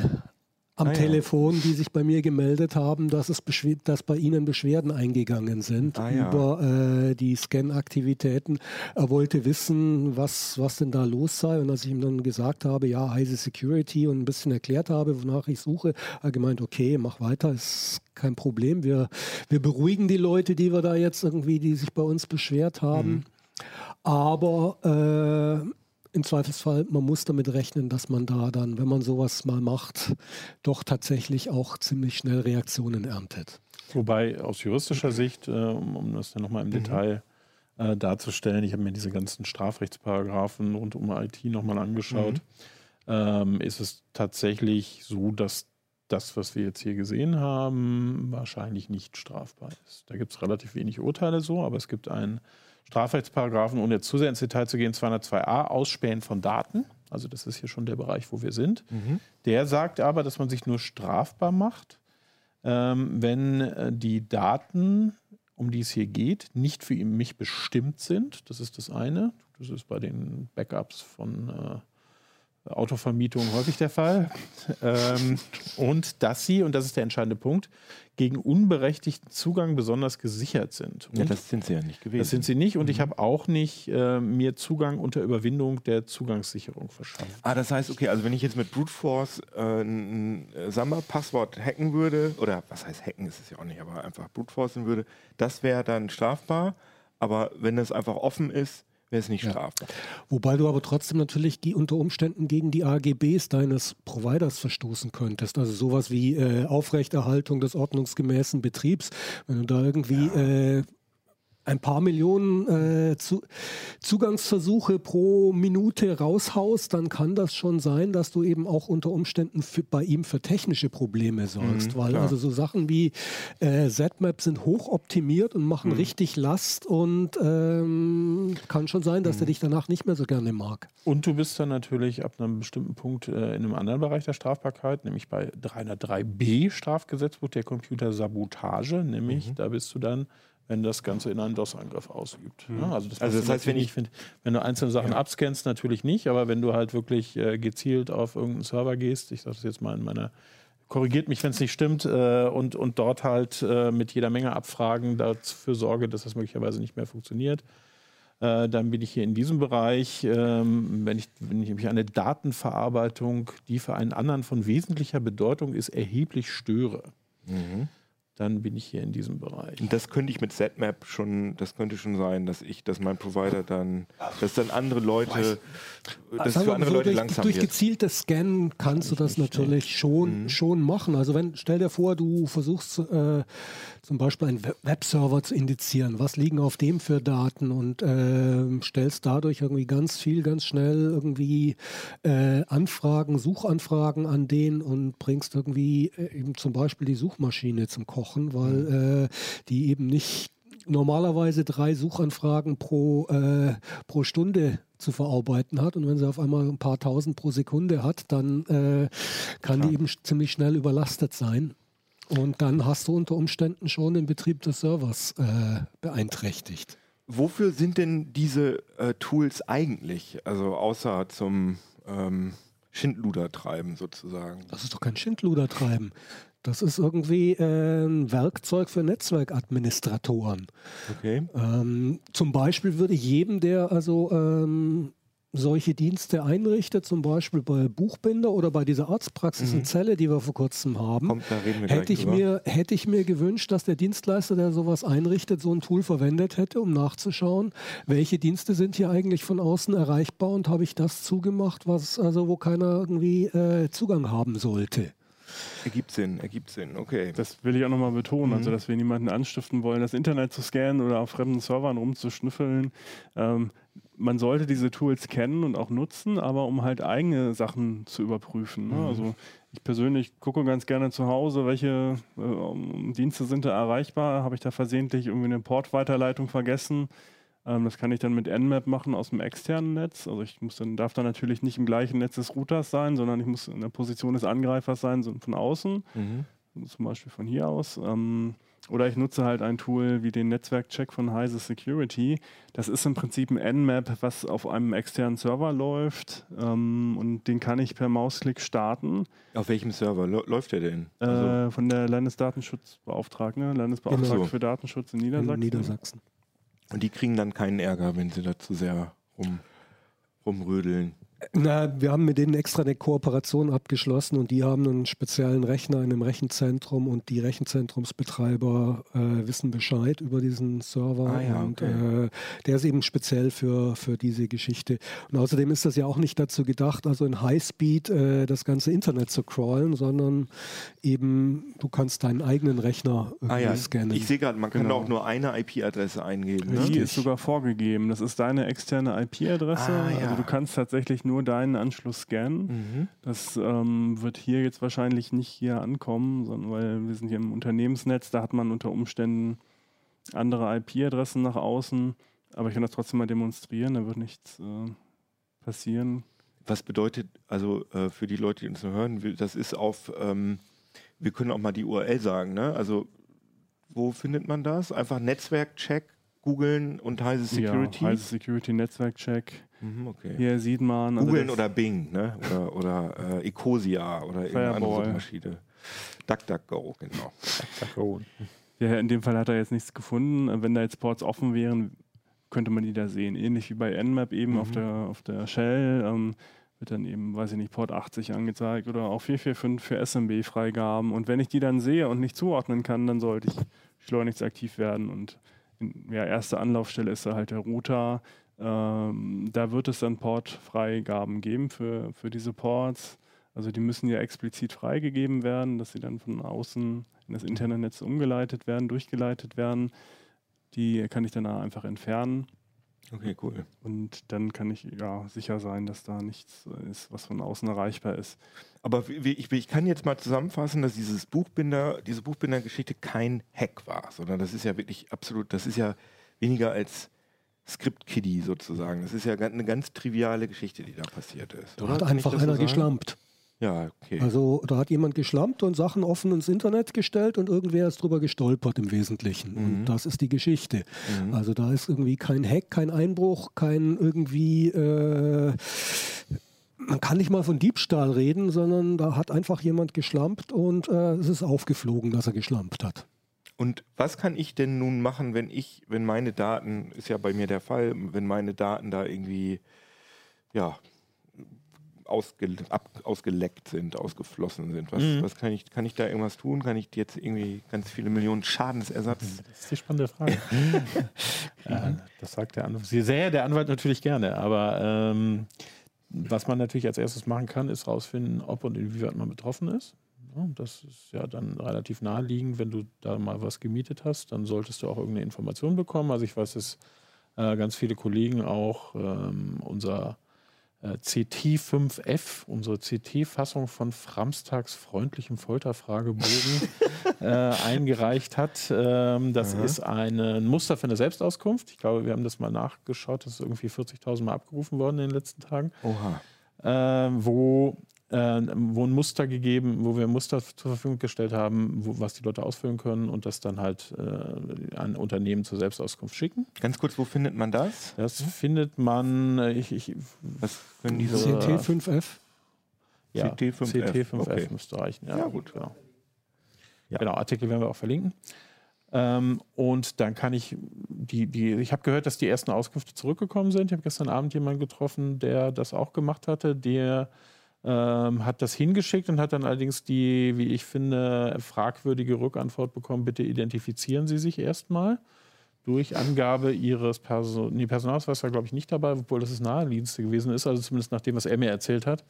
am Ah, ja. Telefon, die sich bei mir gemeldet haben, dass, es dass bei ihnen Beschwerden eingegangen sind Ah, ja. über äh, die Scan-Aktivitäten. Er wollte wissen, was, was denn da los sei. Und als ich ihm dann gesagt habe, ja, heise Security und ein bisschen erklärt habe, wonach ich suche, hat er gemeint, okay, mach weiter, ist kein Problem. Wir, wir beruhigen die Leute, die wir da jetzt irgendwie, die sich bei uns beschwert haben. Mhm. Aber äh, im Zweifelsfall, man muss damit rechnen, dass man da dann, wenn man sowas mal macht, doch tatsächlich auch ziemlich schnell Reaktionen erntet. Wobei aus juristischer Sicht, äh, um, um das dann nochmal im Detail äh, darzustellen, ich habe mir diese ganzen Strafrechtsparagraphen rund um IT nochmal angeschaut, ähm, ist es tatsächlich so, dass das, was wir jetzt hier gesehen haben, wahrscheinlich nicht strafbar ist. Da gibt es relativ wenig Urteile so, aber es gibt einen Strafrechtsparagraphen, ohne jetzt zu sehr ins Detail zu gehen, 202a, Ausspähen von Daten. Also das ist hier schon der Bereich, wo wir sind. Der sagt aber, dass man sich nur strafbar macht, ähm, wenn äh, die Daten, um die es hier geht, nicht für mich bestimmt sind. Das ist das eine. Das ist bei den Backups von äh, Autovermietung häufig der Fall. ähm, und dass sie, und das ist der entscheidende Punkt, gegen unberechtigten Zugang besonders gesichert sind. Und Ja, das sind sie ja nicht gewesen. das sind sie nicht und ich habe auch nicht äh, mir Zugang unter Überwindung der Zugangssicherung verschafft. Ah, das heißt, okay, also wenn ich jetzt mit Brute Force äh, ein äh, Samba-Passwort hacken würde, oder was heißt hacken ist es ja auch nicht, aber einfach Brute Forcen würde, das wäre dann strafbar. Aber wenn es einfach offen ist, wäre es nicht strafbar. Wobei du aber trotzdem natürlich unter Umständen gegen die AGBs deines Providers verstoßen könntest. Also sowas wie äh, Aufrechterhaltung des ordnungsgemäßen Betriebs. Wenn du da irgendwie äh, ein paar Millionen äh, zu, Zugangsversuche pro Minute raushaust, dann kann das schon sein, dass du eben auch unter Umständen für, bei ihm für technische Probleme sorgst. Mhm, weil klar. also so Sachen wie äh, ZMAP sind hochoptimiert und machen Mhm. richtig Last und ähm, kann schon sein, Mhm. dass der dich danach nicht mehr so gerne mag. Und du bist dann natürlich ab einem bestimmten Punkt äh, in einem anderen Bereich der Strafbarkeit, nämlich bei 303b Strafgesetzbuch der Computersabotage, nämlich Mhm. da bist du dann, wenn das Ganze in einen DOS-Angriff ausübt. Ja, also das, Also das heißt, wenn ich- find, wenn du einzelne Sachen abscannst, natürlich nicht, aber wenn du halt wirklich äh, gezielt auf irgendeinen Server gehst, ich sage das jetzt mal in meiner korrigiert mich, wenn es nicht stimmt, äh, und, und dort halt äh, mit jeder Menge Abfragen dafür sorge, dass das möglicherweise nicht mehr funktioniert. Äh, dann bin ich hier in diesem Bereich, ähm, wenn, ich, wenn ich mich eine Datenverarbeitung, die für einen anderen von wesentlicher Bedeutung ist, erheblich störe, dann bin ich hier in diesem Bereich. Und das könnte ich mit ZMAP schon, das könnte schon sein, dass ich, dass mein Provider dann, dass dann andere Leute, dass es Sagen für andere so, Leute durch, langsam durch gezieltes Scannen kannst du das natürlich schon, schon machen. Also wenn, stell dir vor, du versuchst äh, zum Beispiel einen Web- Webserver zu indizieren. Was liegen auf dem für Daten und äh, stellst dadurch irgendwie ganz viel, ganz schnell irgendwie äh, Anfragen, Suchanfragen an den und bringst irgendwie äh, eben zum Beispiel die Suchmaschine zum Kochen, weil äh, die eben nicht normalerweise drei Suchanfragen pro, äh, pro Stunde zu verarbeiten hat. Und wenn sie auf einmal ein paar tausend pro Sekunde hat, dann äh, kann die eben ziemlich schnell überlastet sein. Und dann hast du unter Umständen schon den Betrieb des Servers äh, beeinträchtigt. Wofür sind denn diese äh, Tools eigentlich? Also außer zum ähm, Schindluder treiben sozusagen. Das ist doch kein Schindluder treiben. Das ist irgendwie äh, ein Werkzeug für Netzwerkadministratoren. Okay. Ähm, zum Beispiel würde ich jedem, der also ähm, solche Dienste einrichtet, zum Beispiel bei Buchbinder oder bei dieser Arztpraxis in Celle, die wir vor kurzem haben, Kommt, hätte ich, mir, hätte ich mir gewünscht, dass der Dienstleister, der sowas einrichtet, so ein Tool verwendet hätte, um nachzuschauen, welche Dienste sind hier eigentlich von außen erreichbar und habe ich das zugemacht, was also wo keiner irgendwie äh, Zugang haben sollte. Ergibt Sinn, ergibt Sinn, okay. Das will ich auch nochmal betonen, Mhm. also dass wir niemanden anstiften wollen, das Internet zu scannen oder auf fremden Servern rumzuschnüffeln. Ähm, man sollte diese Tools kennen und auch nutzen, aber um halt eigene Sachen zu überprüfen. Ne? Mhm. Also ich persönlich gucke ganz gerne zu Hause, welche äh, Dienste sind da erreichbar. Habe ich da versehentlich irgendwie eine Portweiterleitung vergessen? Ähm, das kann ich dann mit Nmap machen aus dem externen Netz. Also ich muss dann, darf dann natürlich nicht im gleichen Netz des Routers sein, sondern ich muss in der Position des Angreifers sein, so von außen Mhm. zum Beispiel von hier aus. Ähm, oder ich nutze halt ein Tool wie den Netzwerkcheck von Heise Security. Das ist im Prinzip ein Nmap, was auf einem externen Server läuft ähm, und den kann ich per Mausklick starten. Auf welchem Server Lä- läuft der denn? Äh, Also, von der Landesdatenschutzbeauftragten, Landesbeauftragte Genau. für Datenschutz in Niedersachsen. In Niedersachsen. Und die kriegen dann keinen Ärger, wenn sie da zu sehr rum, rumrödeln. Na, wir haben mit denen extra eine Kooperation abgeschlossen und die haben einen speziellen Rechner in einem Rechenzentrum und die Rechenzentrumsbetreiber äh, wissen Bescheid über diesen Server Ah ja, und okay. äh, der ist eben speziell für, für diese Geschichte. Und außerdem ist das ja auch nicht dazu gedacht, also in Highspeed äh, das ganze Internet zu crawlen, sondern eben du kannst deinen eigenen Rechner irgendwie Ah ja, scannen. ich sehe gerade, man kann Genau. auch nur eine IP-Adresse eingeben. Ne? Die ist sogar vorgegeben. Das ist deine externe IP-Adresse. Ah, ja. Also du kannst tatsächlich nur deinen Anschluss scannen. Mhm. Das ähm, wird hier jetzt wahrscheinlich nicht hier ankommen, sondern weil wir sind hier im Unternehmensnetz, da hat man unter Umständen andere IP-Adressen nach außen. Aber ich kann das trotzdem mal demonstrieren, da wird nichts äh, passieren. Was bedeutet, also äh, für die Leute, die uns hören, das ist auf, ähm, wir können auch mal die URL sagen, ne? Also wo findet man das? Einfach Netzwerkcheck, googeln und Heise Security. Ja, Heise Security Netzwerkcheck. Mhm, okay. Hier sieht man. also Googeln oder Bing, ne? Oder, oder äh, Ecosia oder irgendeine andere. Suchmaschine. DuckDuckGo, genau. Ja, in dem Fall hat er jetzt nichts gefunden. Wenn da jetzt Ports offen wären, könnte man die da sehen. Ähnlich wie bei Nmap eben auf, der, auf der Shell. Ähm, wird dann eben, weiß ich nicht, Port 80 angezeigt oder auch 445 für SMB-Freigaben. Und wenn ich die dann sehe und nicht zuordnen kann, dann sollte ich schleunigst aktiv werden. Und ja, erste Anlaufstelle ist da halt der Router. Ähm, da wird es dann Portfreigaben geben für, für diese Ports. Also die müssen ja explizit freigegeben werden, dass sie dann von außen in das interne Netz umgeleitet werden, durchgeleitet werden. Die kann ich dann einfach entfernen. Okay, cool. Und dann kann ich ja sicher sein, dass da nichts ist, was von außen erreichbar ist. Aber wie, ich, ich, kann jetzt mal zusammenfassen, dass dieses Buchbinder, diese Buchbinder-Geschichte kein Hack war, sondern das ist ja wirklich absolut, das ist ja weniger als Script-Kiddie sozusagen. Das ist ja eine ganz triviale Geschichte, die da passiert ist. Da hat einfach einer geschlampt. Ja, okay. Also da hat jemand geschlampt und Sachen offen ins Internet gestellt und irgendwer ist drüber gestolpert im Wesentlichen. Mhm. Und das ist die Geschichte. Mhm. Also da ist irgendwie kein Hack, kein Einbruch, kein irgendwie... Äh, man kann nicht mal von Diebstahl reden, sondern da hat einfach jemand geschlampt und äh, es ist aufgeflogen, dass er geschlampt hat. Und was kann ich denn nun machen, wenn ich, wenn meine Daten, ist ja bei mir der Fall, wenn meine Daten da irgendwie, ja, ausge, ab, ausgeleckt sind, ausgeflossen sind. Was, mhm. was kann ich, kann ich da irgendwas tun? Kann ich jetzt irgendwie ganz viele Millionen Schadensersatz? Das ist die spannende Frage. ja, das sagt der Anwalt. Sie sähe der Anwalt natürlich gerne, aber ähm, was man natürlich als erstes machen kann, ist herausfinden, ob und inwieweit man betroffen ist. Das ist ja dann relativ naheliegend, wenn du da mal was gemietet hast, dann solltest du auch irgendeine Information bekommen. Also ich weiß, dass äh, ganz viele Kollegen auch ähm, unser äh, CT5F, unsere CT-Fassung von Framstags freundlichem Folterfragebogen, äh, eingereicht hat. Ähm, das Aha. ist ein Muster für eine Selbstauskunft. Ich glaube, wir haben das mal nachgeschaut. Das ist irgendwie 40.000 Mal abgerufen worden in den letzten Tagen. Oha. Äh, wo äh, wo ein Muster gegeben, wo wir ein Muster zur Verfügung gestellt haben, wo, was die Leute ausfüllen können und das dann halt äh, an Unternehmen zur Selbstauskunft schicken. Ganz kurz, wo findet man das? Das findet man, äh, ich, ich, was können diese CT5F? Ja, CT5F, CT5F okay. müsste reichen. Ja, ja gut. Genau. Ja. genau, Artikel werden wir auch verlinken. Ähm, und dann kann ich die, die ich habe gehört, dass die ersten Auskünfte zurückgekommen sind. Ich habe gestern Abend jemanden getroffen, der das auch gemacht hatte, der ähm, hat das hingeschickt und hat dann allerdings die, wie ich finde, fragwürdige Rückantwort bekommen, bitte identifizieren Sie sich erstmal. Durch Angabe Ihres Person nee, Personalausweis war, glaube ich, nicht dabei, obwohl das das naheliegendste gewesen ist, also zumindest nach dem, was er mir erzählt hat.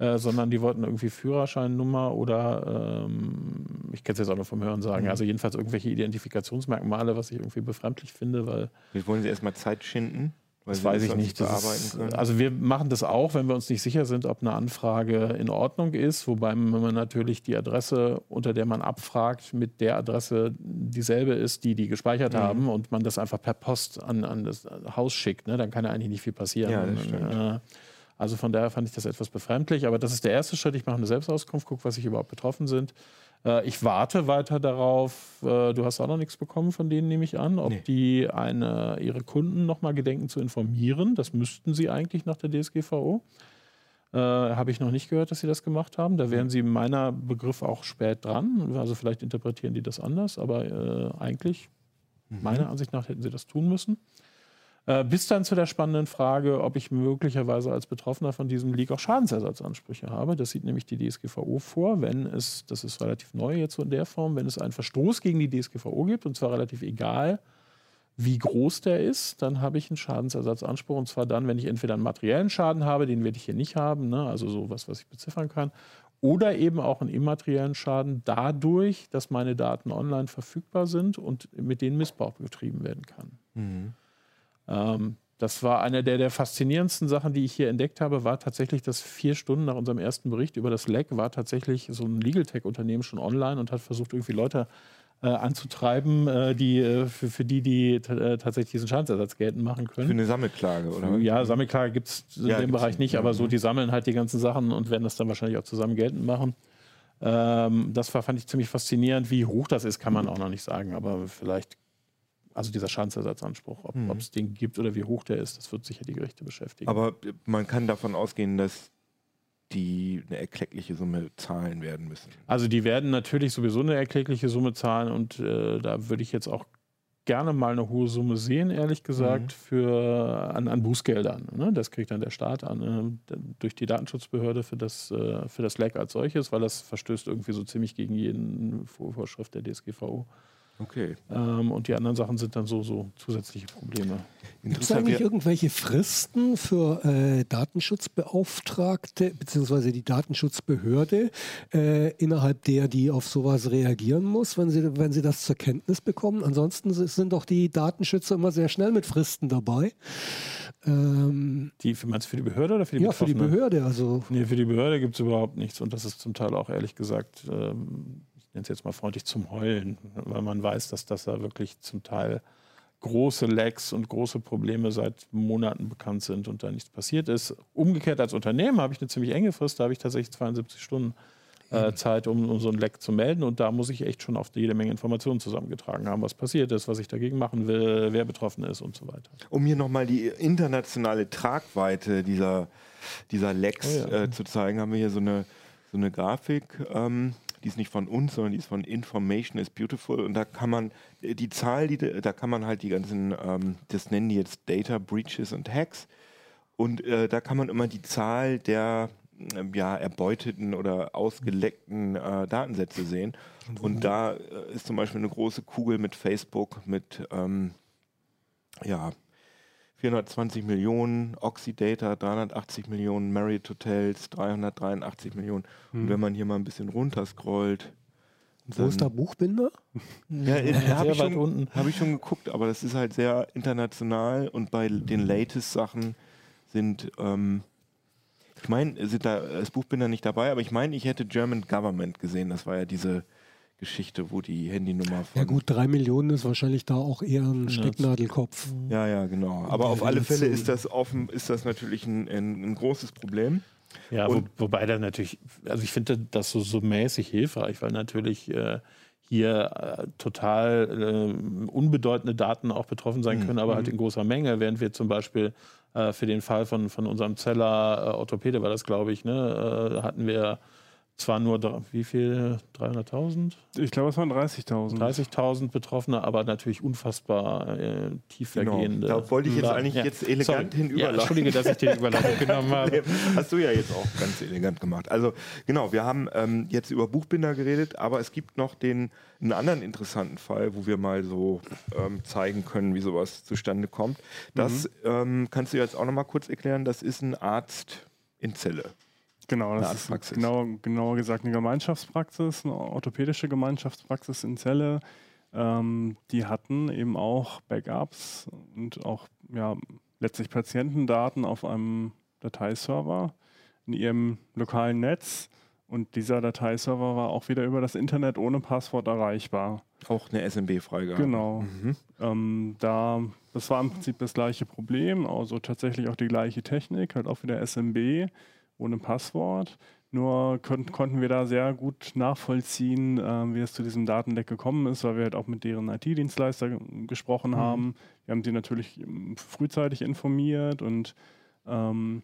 Äh, sondern die wollten irgendwie Führerscheinnummer oder ähm, ich kenne es jetzt auch nur vom Hören sagen, mhm. also jedenfalls irgendwelche Identifikationsmerkmale, was ich irgendwie befremdlich finde, weil. Wie wollen Sie erstmal Zeit schinden? Das weiß ich nicht. Ist, also wir machen das auch, wenn wir uns nicht sicher sind, ob eine Anfrage in Ordnung ist, wobei man natürlich die Adresse, unter der man abfragt, mit der Adresse dieselbe ist, die die gespeichert mhm. haben und man das einfach per Post an, an das Haus schickt. Ne? Dann kann ja eigentlich nicht viel passieren. Ja, das stimmt. Äh, also von daher fand ich das etwas befremdlich, aber das ist der erste Schritt. Ich mache eine Selbstauskunft, gucke, was ich überhaupt betroffen sind. Äh, ich warte weiter darauf. Äh, du hast auch noch nichts bekommen von denen, nehme ich an, ob nee. die eine, ihre Kunden nochmal gedenken zu informieren. Das müssten sie eigentlich nach der DSGVO. Äh, Habe ich noch nicht gehört, dass sie das gemacht haben. Da wären sie meiner Begriff auch spät dran. Also vielleicht interpretieren die das anders, aber äh, eigentlich, mhm. meiner Ansicht nach, hätten sie das tun müssen. Äh, bis dann zu der spannenden Frage, ob ich möglicherweise als Betroffener von diesem Leak auch Schadensersatzansprüche habe. Das sieht nämlich die DSGVO vor, wenn es, das ist relativ neu jetzt so in der Form, wenn es einen Verstoß gegen die DSGVO gibt, und zwar relativ egal, wie groß der ist, dann habe ich einen Schadensersatzanspruch. Und zwar dann, wenn ich entweder einen materiellen Schaden habe, den werde ich hier nicht haben, ne? also sowas, was ich beziffern kann, oder eben auch einen immateriellen Schaden dadurch, dass meine Daten online verfügbar sind und mit denen Missbrauch betrieben werden kann. Mhm. Ähm, das war eine der, der faszinierendsten Sachen, die ich hier entdeckt habe, war tatsächlich, dass vier Stunden nach unserem ersten Bericht über das Leck war tatsächlich so ein Legal Tech-Unternehmen schon online und hat versucht, irgendwie Leute äh, anzutreiben, äh, die, äh, für, für, die, die äh, tatsächlich diesen Schadensersatz geltend machen können. Für eine Sammelklage, oder? Ja, Sammelklage gibt es in ja, dem Bereich nicht, aber so, die sammeln halt die ganzen Sachen und werden das dann wahrscheinlich auch zusammen geltend machen. Ähm, das war, fand ich ziemlich faszinierend. Wie hoch das ist, kann man auch noch nicht sagen, aber vielleicht also dieser Schadensersatzanspruch, ob mhm. es den gibt oder wie hoch der ist, das wird sicher die Gerichte beschäftigen. Aber man kann davon ausgehen, dass die eine erkleckliche Summe zahlen werden müssen. Also die werden natürlich sowieso eine erkleckliche Summe zahlen und äh, da würde ich jetzt auch gerne mal eine hohe Summe sehen, ehrlich gesagt, mhm. für, an, an Bußgeldern. Ne? Das kriegt dann der Staat an, äh, durch die Datenschutzbehörde für das, äh, für das Leck als solches, weil das verstößt irgendwie so ziemlich gegen jeden Vorschrift der DSGVO. Okay. Ähm, und die anderen Sachen sind dann so, so zusätzliche Probleme. Gibt es eigentlich irgendwelche Fristen für äh, Datenschutzbeauftragte bzw. die Datenschutzbehörde, äh, innerhalb der die auf sowas reagieren muss, wenn sie, wenn sie das zur Kenntnis bekommen? Ansonsten sind doch die Datenschützer immer sehr schnell mit Fristen dabei. Ähm, die für, meinst du für die Behörde oder für die Ja, für die Behörde. Also. Nee, für die Behörde gibt es überhaupt nichts und das ist zum Teil auch ehrlich gesagt, ähm, nenne es jetzt mal freundlich zum Heulen, weil man weiß, dass das da wirklich zum Teil große Lags und große Probleme seit Monaten bekannt sind und da nichts passiert ist. Umgekehrt als Unternehmen habe ich eine ziemlich enge Frist, da habe ich tatsächlich 72 Stunden äh, Zeit, um, um, so ein Leck zu melden und da muss ich echt schon auf jede Menge Informationen zusammengetragen haben, was passiert ist, was ich dagegen machen will, wer betroffen ist und so weiter. Um hier nochmal die internationale Tragweite dieser, dieser Lecks oh ja. äh, zu zeigen, haben wir hier so eine, so eine Grafik. Ähm, die ist nicht von uns, sondern die ist von Information is Beautiful. Und da kann man die Zahl, die, da kann man halt die ganzen, ähm, das nennen die jetzt Data Breaches und Hacks. Und äh, da kann man immer die Zahl der äh, ja, erbeuteten oder ausgeleckten äh, Datensätze sehen. Und da äh, ist zum Beispiel eine große Kugel mit Facebook mit ähm, ja, 420 Millionen, Oxydata 380 Millionen, Marriott Hotels 383 Millionen. Mhm. Und wenn man hier mal ein bisschen runterscrollt. Wo ist der Buchbinder? Ja, ja habe ich, schon, hab ich schon geguckt, aber das ist halt sehr international und bei den latest Sachen sind, ähm, ich meine, sind da das Buchbinder nicht dabei, aber ich meine, ich hätte German Government gesehen. Das war ja diese Geschichte, wo die Handynummer von. Ja, gut, drei Millionen ist wahrscheinlich da auch eher ein Stecknadelkopf. Ja, ja, genau. Aber auf alle Fälle ist das offen, ist das natürlich ein, ein, ein großes Problem. Ja, wo, wobei da natürlich, also ich finde das so, so mäßig hilfreich, weil natürlich äh, hier äh, total äh, unbedeutende Daten auch betroffen sein mhm. können, aber halt mhm. in großer Menge, während wir zum Beispiel äh, für den Fall von, von unserem Zeller äh, Orthopäde war das, glaube ich, ne, äh, hatten wir zwar nur, wie viel? 300.000? Ich glaube, es waren 30.000. 30.000 Betroffene, aber natürlich unfassbar äh, tiefergehende. Genau. Da wollte ich jetzt eigentlich ja. jetzt elegant Sorry. hinüberleiten. Ja, Entschuldige, dass ich die Überleitung genommen habe. Hast du ja jetzt auch ganz elegant gemacht. Also genau, wir haben ähm, jetzt über Buchbinder geredet, aber es gibt noch den, einen anderen interessanten Fall, wo wir mal so ähm, zeigen können, wie sowas zustande kommt. Das mhm. ähm, kannst du jetzt auch noch mal kurz erklären. Das ist ein Arzt in Zelle. Genau, das ist genau, genauer gesagt eine Gemeinschaftspraxis, eine orthopädische Gemeinschaftspraxis in Celle. Ähm, die hatten eben auch Backups und auch ja, letztlich Patientendaten auf einem Dateiserver in ihrem lokalen Netz. Und dieser Dateiserver war auch wieder über das Internet ohne Passwort erreichbar. Auch eine SMB-Freigabe. Genau. Mhm. Ähm, da, das war im Prinzip das gleiche Problem, also tatsächlich auch die gleiche Technik, halt auch wieder SMB ohne Passwort. Nur kon konnten wir da sehr gut nachvollziehen, äh, wie es zu diesem Datenleck gekommen ist, weil wir halt auch mit deren IT-Dienstleister gesprochen mhm. haben. Wir haben sie natürlich ähm, frühzeitig informiert und ähm,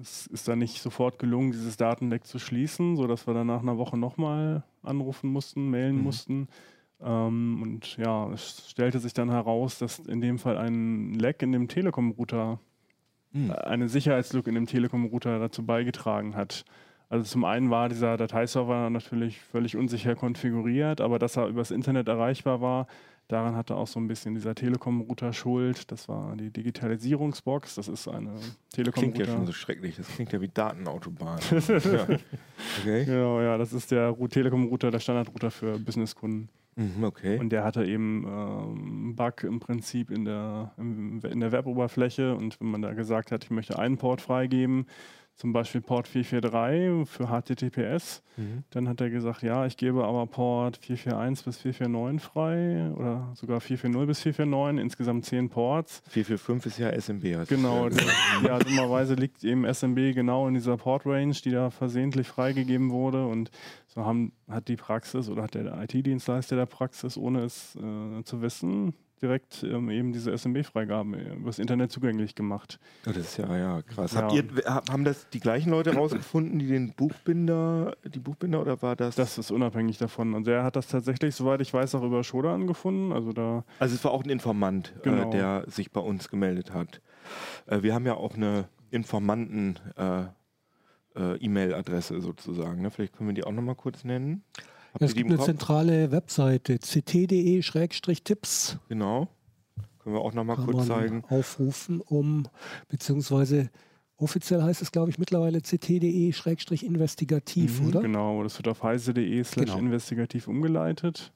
es ist dann nicht sofort gelungen, dieses Datenleck zu schließen, sodass wir dann nach einer Woche nochmal anrufen mussten, mailen mhm. mussten. Ähm, und ja, es stellte sich dann heraus, dass in dem Fall ein Leck in dem Telekom-Router hm. eine Sicherheitslücke in dem Telekom-Router dazu beigetragen hat. Also zum einen war dieser Dateiserver natürlich völlig unsicher konfiguriert, aber dass er übers Internet erreichbar war, daran hatte auch so ein bisschen dieser Telekom-Router Schuld. Das war die Digitalisierungsbox. Das ist eine Telekom-Router. Klingt ja schon so schrecklich. Das klingt ja wie Datenautobahn. ja. Okay. Genau, ja, das ist der Telekom-Router, der Standardrouter für Businesskunden. Mhm, okay. Und der hatte eben ähm, Bug im Prinzip in der, in der Web-Oberfläche. Und wenn man da gesagt hat, ich möchte einen Port freigeben, zum Beispiel Port 443 für HTTPS. Mhm. Dann hat er gesagt, ja, ich gebe aber Port 441 bis 449 frei oder sogar 440 bis 449, insgesamt 10 Ports. 445 ist ja SMB. Genau, ja, dummerweise liegt eben SMB genau in dieser Port-Range, die da versehentlich freigegeben wurde und so haben, hat die Praxis oder hat der IT-Dienstleister der Praxis, ohne es äh, zu wissen, direkt ähm, eben diese SMB-Freigaben äh, übers Internet zugänglich gemacht. Das ist ja, ja krass. Ja. Habt ihr, haben das die gleichen Leute rausgefunden, die den Buchbinder, die Buchbinder oder war das? Das ist unabhängig davon. Und er hat das tatsächlich, soweit ich weiß, auch über Shodan gefunden. Also, da also es war auch ein Informant, äh, genau. äh, der sich bei uns gemeldet hat. Äh, wir haben ja auch eine Informanten- äh, äh, E-Mail-Adresse sozusagen. Ne? Vielleicht können wir die auch nochmal kurz nennen. Habt Ja, es gibt eine Kopf? zentrale Webseite, ct.de-tipps. Genau. Können wir auch nochmal kurz man zeigen. aufrufen, um, beziehungsweise offiziell heißt es, glaube ich, mittlerweile ct.de-investigativ, Mhm, oder? Genau, das wird auf heise.de slash Genau. investigativ umgeleitet.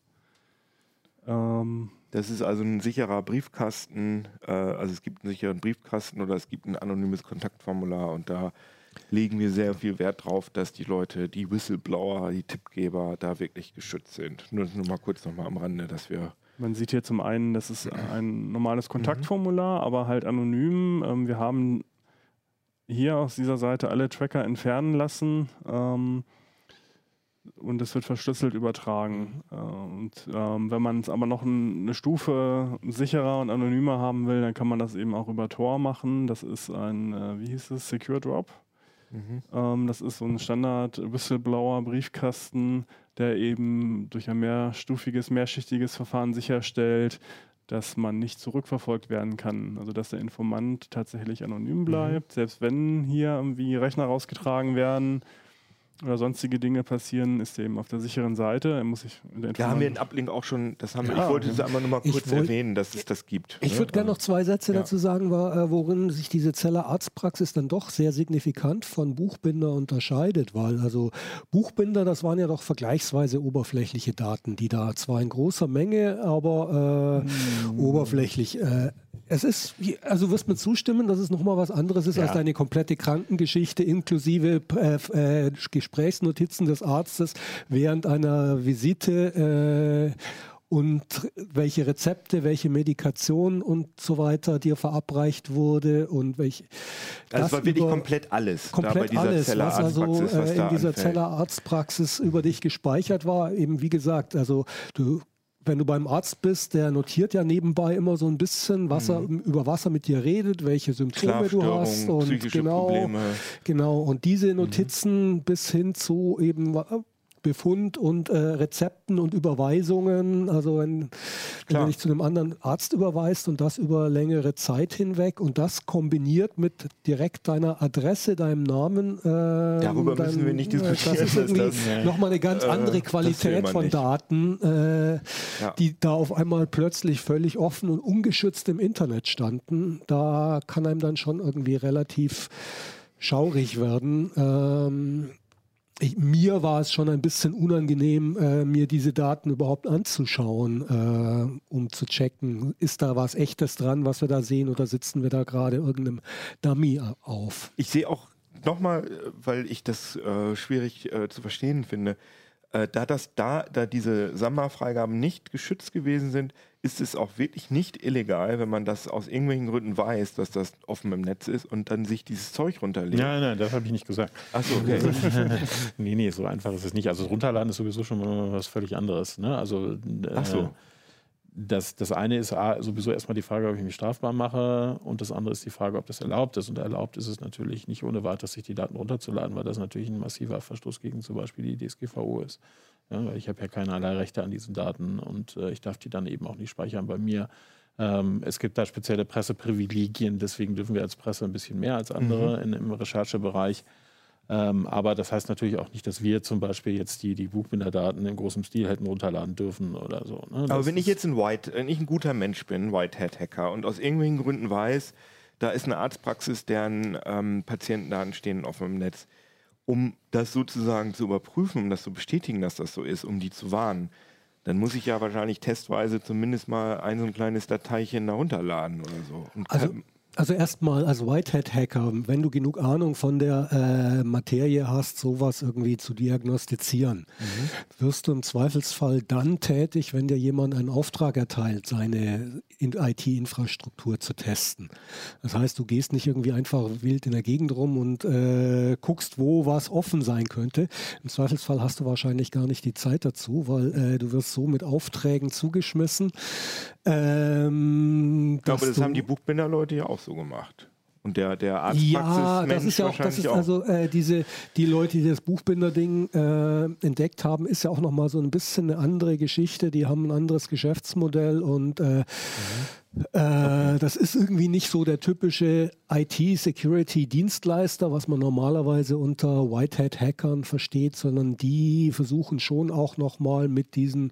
Ähm, Das ist also ein sicherer Briefkasten. Äh, also es gibt einen sicheren Briefkasten oder es gibt ein anonymes Kontaktformular und da legen wir sehr viel Wert drauf, dass die Leute, die Whistleblower, die Tippgeber da wirklich geschützt sind. Nur, nur mal kurz nochmal am Rande, dass wir Man sieht hier zum einen, das ist ein normales Kontaktformular, aber halt anonym. Ähm, wir haben hier aus dieser Seite alle Tracker entfernen lassen ähm, und es wird verschlüsselt übertragen. Äh, und ähm, wenn man es aber noch ein, eine Stufe sicherer und anonymer haben will, dann kann man das eben auch über Tor machen. Das ist ein, äh, wie hieß es, Secure Drop. Ähm, das ist so ein Standard-Whistleblower-Briefkasten, der eben durch ein mehrstufiges, mehrschichtiges Verfahren sicherstellt, dass man nicht zurückverfolgt werden kann. Also dass der Informant tatsächlich anonym bleibt, selbst wenn hier irgendwie Rechner rausgetragen werden oder sonstige Dinge passieren, ist er eben auf der sicheren Seite. Er muss sich Da haben wir einen Uplink auch schon, das haben wir, Ja. ich wollte es einmal nur mal kurz wollt- erwähnen, dass es das gibt. Ich ne? würde gerne noch zwei Sätze Ja. dazu sagen, äh, worin sich diese Zeller Arztpraxis dann doch sehr signifikant von Buchbinder unterscheidet, weil also Buchbinder, das waren ja doch vergleichsweise oberflächliche Daten, die da zwar in großer Menge, aber äh, Hm. oberflächlich. Äh, es ist, also wirst mir zustimmen, dass es nochmal was anderes ist Ja. als deine komplette Krankengeschichte inklusive äh, äh, Gesprächsnotizen des Arztes während einer Visite. Äh, und welche Rezepte, welche Medikation und so weiter dir verabreicht wurde und welche. Also es das war wirklich komplett alles. komplett alles, was also was äh, in dieser anfällt. Zellerarztpraxis über dich gespeichert war. Eben wie gesagt, also du wenn du beim Arzt bist, der notiert ja nebenbei immer so ein bisschen, was er, über was er mit dir redet, welche Symptome du hast und genau, Probleme. genau. Und Mhm. diese Notizen bis hin zu eben Befund und äh, Rezepten und Überweisungen. Also wenn, du dich zu einem anderen Arzt überweist und das über längere Zeit hinweg und das kombiniert mit direkt deiner Adresse, deinem Namen. Äh, Darüber müssen wir nicht diskutieren, Das ist irgendwie das- nochmal eine ganz äh, andere Qualität von nicht. Daten, äh, Ja. die da auf einmal plötzlich völlig offen und ungeschützt im Internet standen. Da kann einem dann schon irgendwie relativ schaurig werden. Ähm, ich, mir war es schon ein bisschen unangenehm, äh, mir diese Daten überhaupt anzuschauen, äh, um zu checken, ist da was Echtes dran, was wir da sehen, oder sitzen wir da gerade irgendeinem Dummy auf? Ich sehe auch nochmal, weil ich das äh, schwierig äh, zu verstehen finde, äh, da das da, da diese Samba-Freigaben nicht geschützt gewesen sind, ist es auch wirklich nicht illegal, wenn man das aus irgendwelchen Gründen weiß, dass das offen im Netz ist und dann sich dieses Zeug runterlegt. Nein, nein, das habe ich nicht gesagt. Achso, okay. nee, nee, so einfach ist es nicht. Also runterladen ist sowieso schon mal was völlig anderes. Ne? Also äh, Ach so. das, das eine ist A, sowieso erstmal die Frage, ob ich mich strafbar mache und das andere ist die Frage, ob das erlaubt ist. Und erlaubt ist es natürlich nicht ohne weiteres, sich die Daten runterzuladen, weil das natürlich ein massiver Verstoß gegen zum Beispiel die DSGVO ist. Ja, weil ich habe ja keinerlei Rechte an diesen Daten und äh, ich darf die dann eben auch nicht speichern bei mir. Ähm, es gibt da spezielle Presseprivilegien, deswegen dürfen wir als Presse ein bisschen mehr als andere in, im Recherchebereich. Ähm, aber das heißt natürlich auch nicht, dass wir zum Beispiel jetzt die, die Buchbinderdaten in großem Stil hätten runterladen dürfen oder so. Ne? Aber wenn ich jetzt ein White, wenn ich ein guter Mensch bin, ein Whitehead-Hacker und aus irgendwelchen Gründen weiß, da ist eine Arztpraxis, deren ähm, Patientendaten stehen auf dem Netz, um das sozusagen zu überprüfen, um das zu bestätigen, dass das so ist, um die zu warnen, dann muss ich ja wahrscheinlich testweise zumindest mal ein so ein kleines Dateischen da runterladen oder so. Und Also, also erstmal als Whitehead-Hacker, wenn du genug Ahnung von der äh, Materie hast, sowas irgendwie zu diagnostizieren, wirst du im Zweifelsfall dann tätig, wenn dir jemand einen Auftrag erteilt, seine in- IT-Infrastruktur zu testen. Das heißt, du gehst nicht irgendwie einfach wild in der Gegend rum und äh, guckst, wo was offen sein könnte. Im Zweifelsfall hast du wahrscheinlich gar nicht die Zeit dazu, weil äh, du wirst so mit Aufträgen zugeschmissen. Ähm, ich glaube, das haben die Buchbinder-Leute ja auch so gemacht. Und der, der ja, Arztpraxis-Mensch das ist ja auch, das ist auch. also äh, diese, die Leute, die das Buchbinder-Ding äh, entdeckt haben, ist ja auch nochmal so ein bisschen eine andere Geschichte. Die haben ein anderes Geschäftsmodell und äh, Äh, Das ist irgendwie nicht so der typische IT-Security-Dienstleister, was man normalerweise unter Whitehead-Hackern versteht, sondern die versuchen schon auch nochmal mit diesen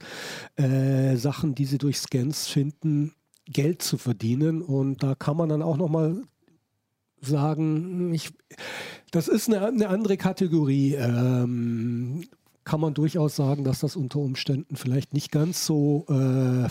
äh, Sachen, die sie durch Scans finden, Geld zu verdienen. Und da kann man dann auch nochmal sagen, ich, das ist eine, eine andere Kategorie. Ähm, kann man durchaus sagen, dass das unter Umständen vielleicht nicht ganz so äh,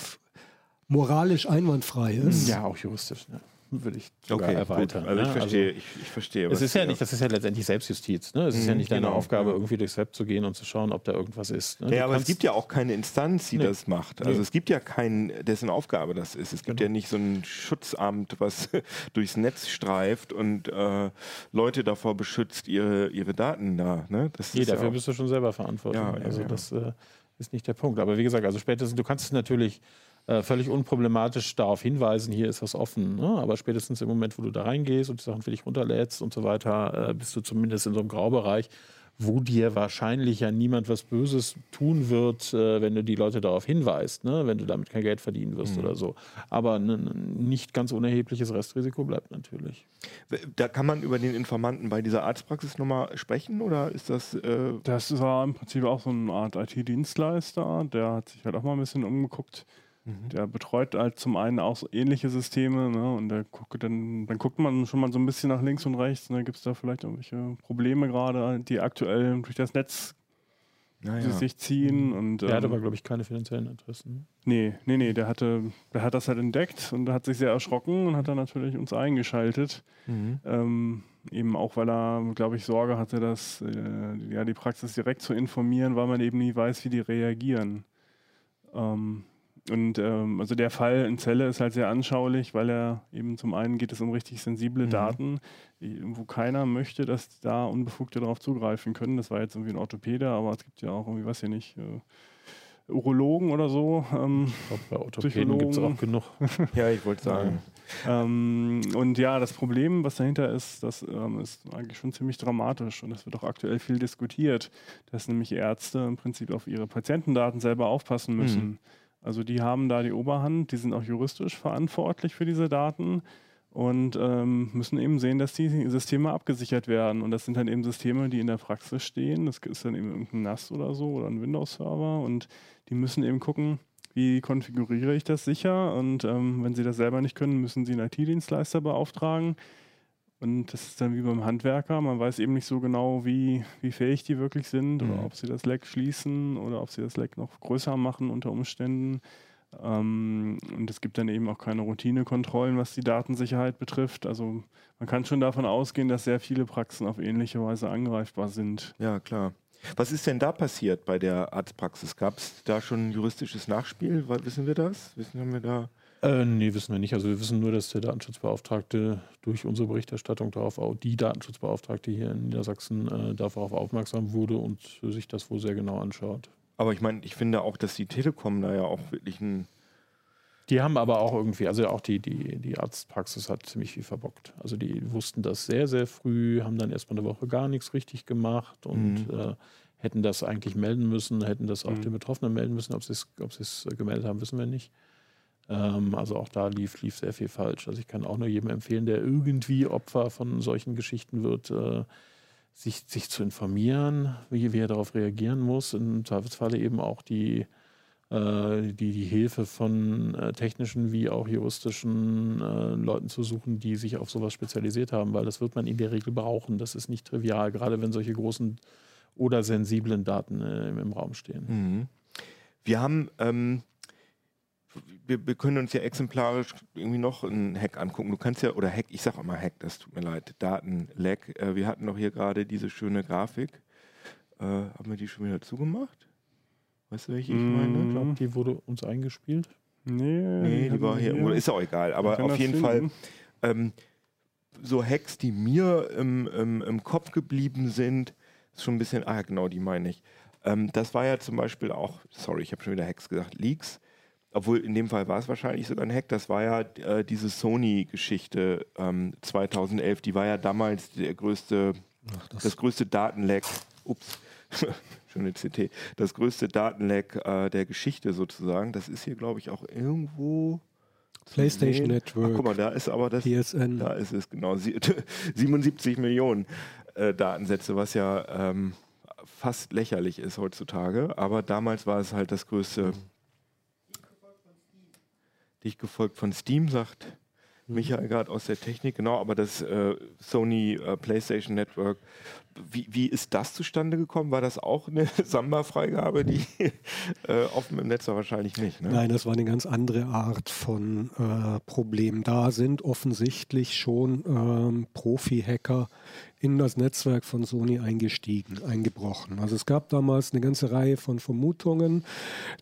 moralisch einwandfrei ist. Ja, auch juristisch. Ne? Würde ich sogar Okay, erweitern. gut. Also ich ne? verstehe, ich, ich verstehe. Es ist ja nicht, das ist ja letztendlich Selbstjustiz. Ne? Es ist ja Mhm, nicht deine genau, Aufgabe, ja. irgendwie durchs Web zu gehen und zu schauen, ob da irgendwas ist. Ne? Ja, aber es gibt ja auch keine Instanz, die Nee. das macht. Also Nee. es gibt ja keinen, dessen Aufgabe das ist. Es gibt Genau. ja nicht so ein Schutzamt, was durchs Netz streift und äh, Leute davor beschützt, ihre, ihre Daten da. Ne? Das Nee, ja dafür auch- bist du schon selber verantwortlich. Ja, ja, also ja. das äh, ist nicht der Punkt. Aber wie gesagt, also spätestens, du kannst es natürlich äh, völlig unproblematisch darauf hinweisen, hier ist was offen. Ne? Aber spätestens im Moment, wo du da reingehst und die Sachen für dich runterlädst und so weiter, äh, bist du zumindest in so einem Graubereich, wo dir wahrscheinlich ja niemand was Böses tun wird, äh, wenn du die Leute darauf hinweist, ne? wenn du damit kein Geld verdienen wirst Mhm. oder so. Aber ein nicht ganz unerhebliches Restrisiko bleibt natürlich. Da kann man über den Informanten bei dieser Arztpraxis nochmal sprechen oder ist das. Äh, Das war im Prinzip auch so eine Art IT-Dienstleister, der hat sich halt auch mal ein bisschen umgeguckt. Der betreut halt zum einen auch so ähnliche Systeme, ne? Und der guckt dann, dann guckt man schon mal so ein bisschen nach links und rechts, ne? Gibt es da vielleicht irgendwelche Probleme gerade, die aktuell durch das Netz naja. sich ziehen? Und, Der hat ähm, aber, glaube ich, keine finanziellen Interessen. Nee, nee, nee, der hatte, der hat das halt entdeckt und hat sich sehr erschrocken und hat dann natürlich uns eingeschaltet. Mhm. Ähm, eben auch, weil er, glaube ich, Sorge hatte, dass äh, ja, die Praxis direkt zu informieren, weil man eben nie weiß, wie die reagieren. Ähm, und ähm, also der Fall in Celle ist halt sehr anschaulich, weil er eben zum einen geht es um richtig sensible Mhm. Daten, wo keiner möchte, dass da Unbefugte darauf zugreifen können. Das war jetzt irgendwie ein Orthopäde, aber es gibt ja auch irgendwie, was hier nicht, äh, Urologen oder so. Ähm, Ich glaube, bei Orthopäden gibt es auch genug. Ja, ich wollte sagen. ähm, und ja, das Problem, was dahinter ist, das ähm, ist eigentlich schon ziemlich dramatisch und das wird auch aktuell viel diskutiert, dass nämlich Ärzte im Prinzip auf ihre Patientendaten selber aufpassen müssen. Mhm. Also die haben da die Oberhand, die sind auch juristisch verantwortlich für diese Daten und ähm, müssen eben sehen, dass die Systeme abgesichert werden. Und das sind dann eben Systeme, die in der Praxis stehen. Das ist dann eben irgendein NAS oder so oder ein Windows-Server und die müssen eben gucken, wie konfiguriere ich das sicher? Und ähm, wenn sie das selber nicht können, müssen sie einen IT-Dienstleister beauftragen. Und das ist dann wie beim Handwerker. Man weiß eben nicht so genau, wie, wie fähig die wirklich sind Mhm. oder ob sie das Leck schließen oder ob sie das Leck noch größer machen unter Umständen. Ähm, und es gibt dann eben auch keine Routinekontrollen, was die Datensicherheit betrifft. Also man kann schon davon ausgehen, dass sehr viele Praxen auf ähnliche Weise angreifbar sind. Ja, klar. Was ist denn da passiert bei der Arztpraxis? Gab es da schon juristisches Nachspiel? Wissen wir das? Wissen wir da? Äh, nee, wissen wir nicht. Also wir wissen nur, dass der Datenschutzbeauftragte durch unsere Berichterstattung darauf, au- die Datenschutzbeauftragte hier in Niedersachsen äh, darauf aufmerksam wurde und sich das wohl sehr genau anschaut. Aber ich meine, ich finde auch, dass die Telekom da ja auch wirklich ein. Die haben aber auch irgendwie, also auch die, die, die Arztpraxis hat ziemlich viel verbockt. Also die wussten das sehr, sehr früh, haben dann erstmal eine Woche gar nichts richtig gemacht und Mhm. äh, hätten das eigentlich melden müssen, hätten das auch Mhm. den Betroffenen melden müssen. Ob sie es ob es äh, gemeldet haben, wissen wir nicht. Ähm, also auch da lief, lief sehr viel falsch. Also ich kann auch nur jedem empfehlen, der irgendwie Opfer von solchen Geschichten wird, äh, sich, sich zu informieren, wie, wie er darauf reagieren muss. Im Zweifelsfalle eben auch die, äh, die, die Hilfe von äh, technischen wie auch juristischen äh, Leuten zu suchen, die sich auf sowas spezialisiert haben, weil das wird man in der Regel brauchen. Das ist nicht trivial, gerade wenn solche großen oder sensiblen Daten äh, im, im Raum stehen. Mhm. Wir haben, ähm, wir, wir können uns ja exemplarisch irgendwie noch einen Hack angucken. Du kannst ja, oder Hack, ich sag auch mal Hack, das tut mir leid, Datenleck. Äh, wir hatten doch hier gerade diese schöne Grafik. Äh, haben wir die schon wieder zugemacht? Weißt du, welche ich Mhm. meine? Ich glaube, die wurde uns eingespielt. Nee, Nee, die war hier, ist auch egal, aber auf jeden Fall ähm, so Hacks, die mir im, im, im Kopf geblieben sind, ist schon ein bisschen, ah genau, die meine ich. Ähm, das war ja zum Beispiel auch, sorry, ich habe schon wieder Hacks gesagt, Leaks. Obwohl in dem Fall war es wahrscheinlich sogar ein Hack. Das war ja äh, diese Sony-Geschichte ähm, 2011. Die war ja damals der größte, das, größte Datenleck. Ups, schöne CT. Das größte Datenleck äh, der Geschichte sozusagen. Das ist hier, glaube ich, auch irgendwo. PlayStation. Network. Ach, guck mal, da ist aber das. PSN. Da ist es genau. Sie- 77 Millionen äh, Datensätze, was ja ähm, fast lächerlich ist heutzutage. Aber damals war es halt das größte. Dicht gefolgt von Steam, sagt Michael gerade aus der Technik, genau. Aber das äh, Sony äh, PlayStation Network, wie, wie ist das zustande gekommen? War das auch eine Samba-Freigabe? Die äh, offen im Netz war wahrscheinlich nicht. Ne? Nein, das war eine ganz andere Art von äh, Problem. Da sind offensichtlich schon ähm, Profi-Hacker in das Netzwerk von Sony eingestiegen, eingebrochen. Also es gab damals eine ganze Reihe von Vermutungen,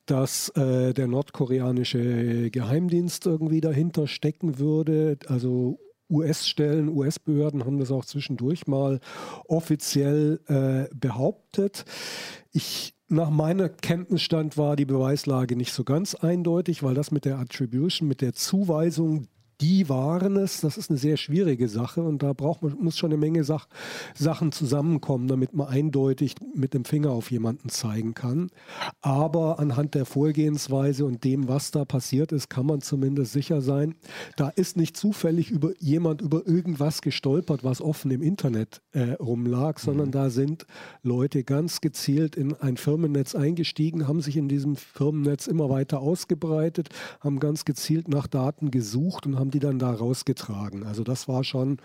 dass äh, der nordkoreanische Geheimdienst irgendwie dahinter stecken würde. Also US-Stellen, US-Behörden haben das auch zwischendurch mal offiziell äh, behauptet. Ich, nach meiner Kenntnisstand war die Beweislage nicht so ganz eindeutig, weil das mit der Attribution, mit der Zuweisung, die waren es. Das ist eine sehr schwierige Sache und da braucht man, muss schon eine Menge Sach Sachen zusammenkommen, damit man eindeutig mit dem Finger auf jemanden zeigen kann. Aber anhand der Vorgehensweise und dem, was da passiert ist, kann man zumindest sicher sein, da ist nicht zufällig über jemand über irgendwas gestolpert, was offen im Internet äh, rumlag, sondern da sind Leute ganz gezielt in ein Firmennetz eingestiegen, haben sich in diesem Firmennetz immer weiter ausgebreitet, haben ganz gezielt nach Daten gesucht und haben die dann da rausgetragen. Also das war schon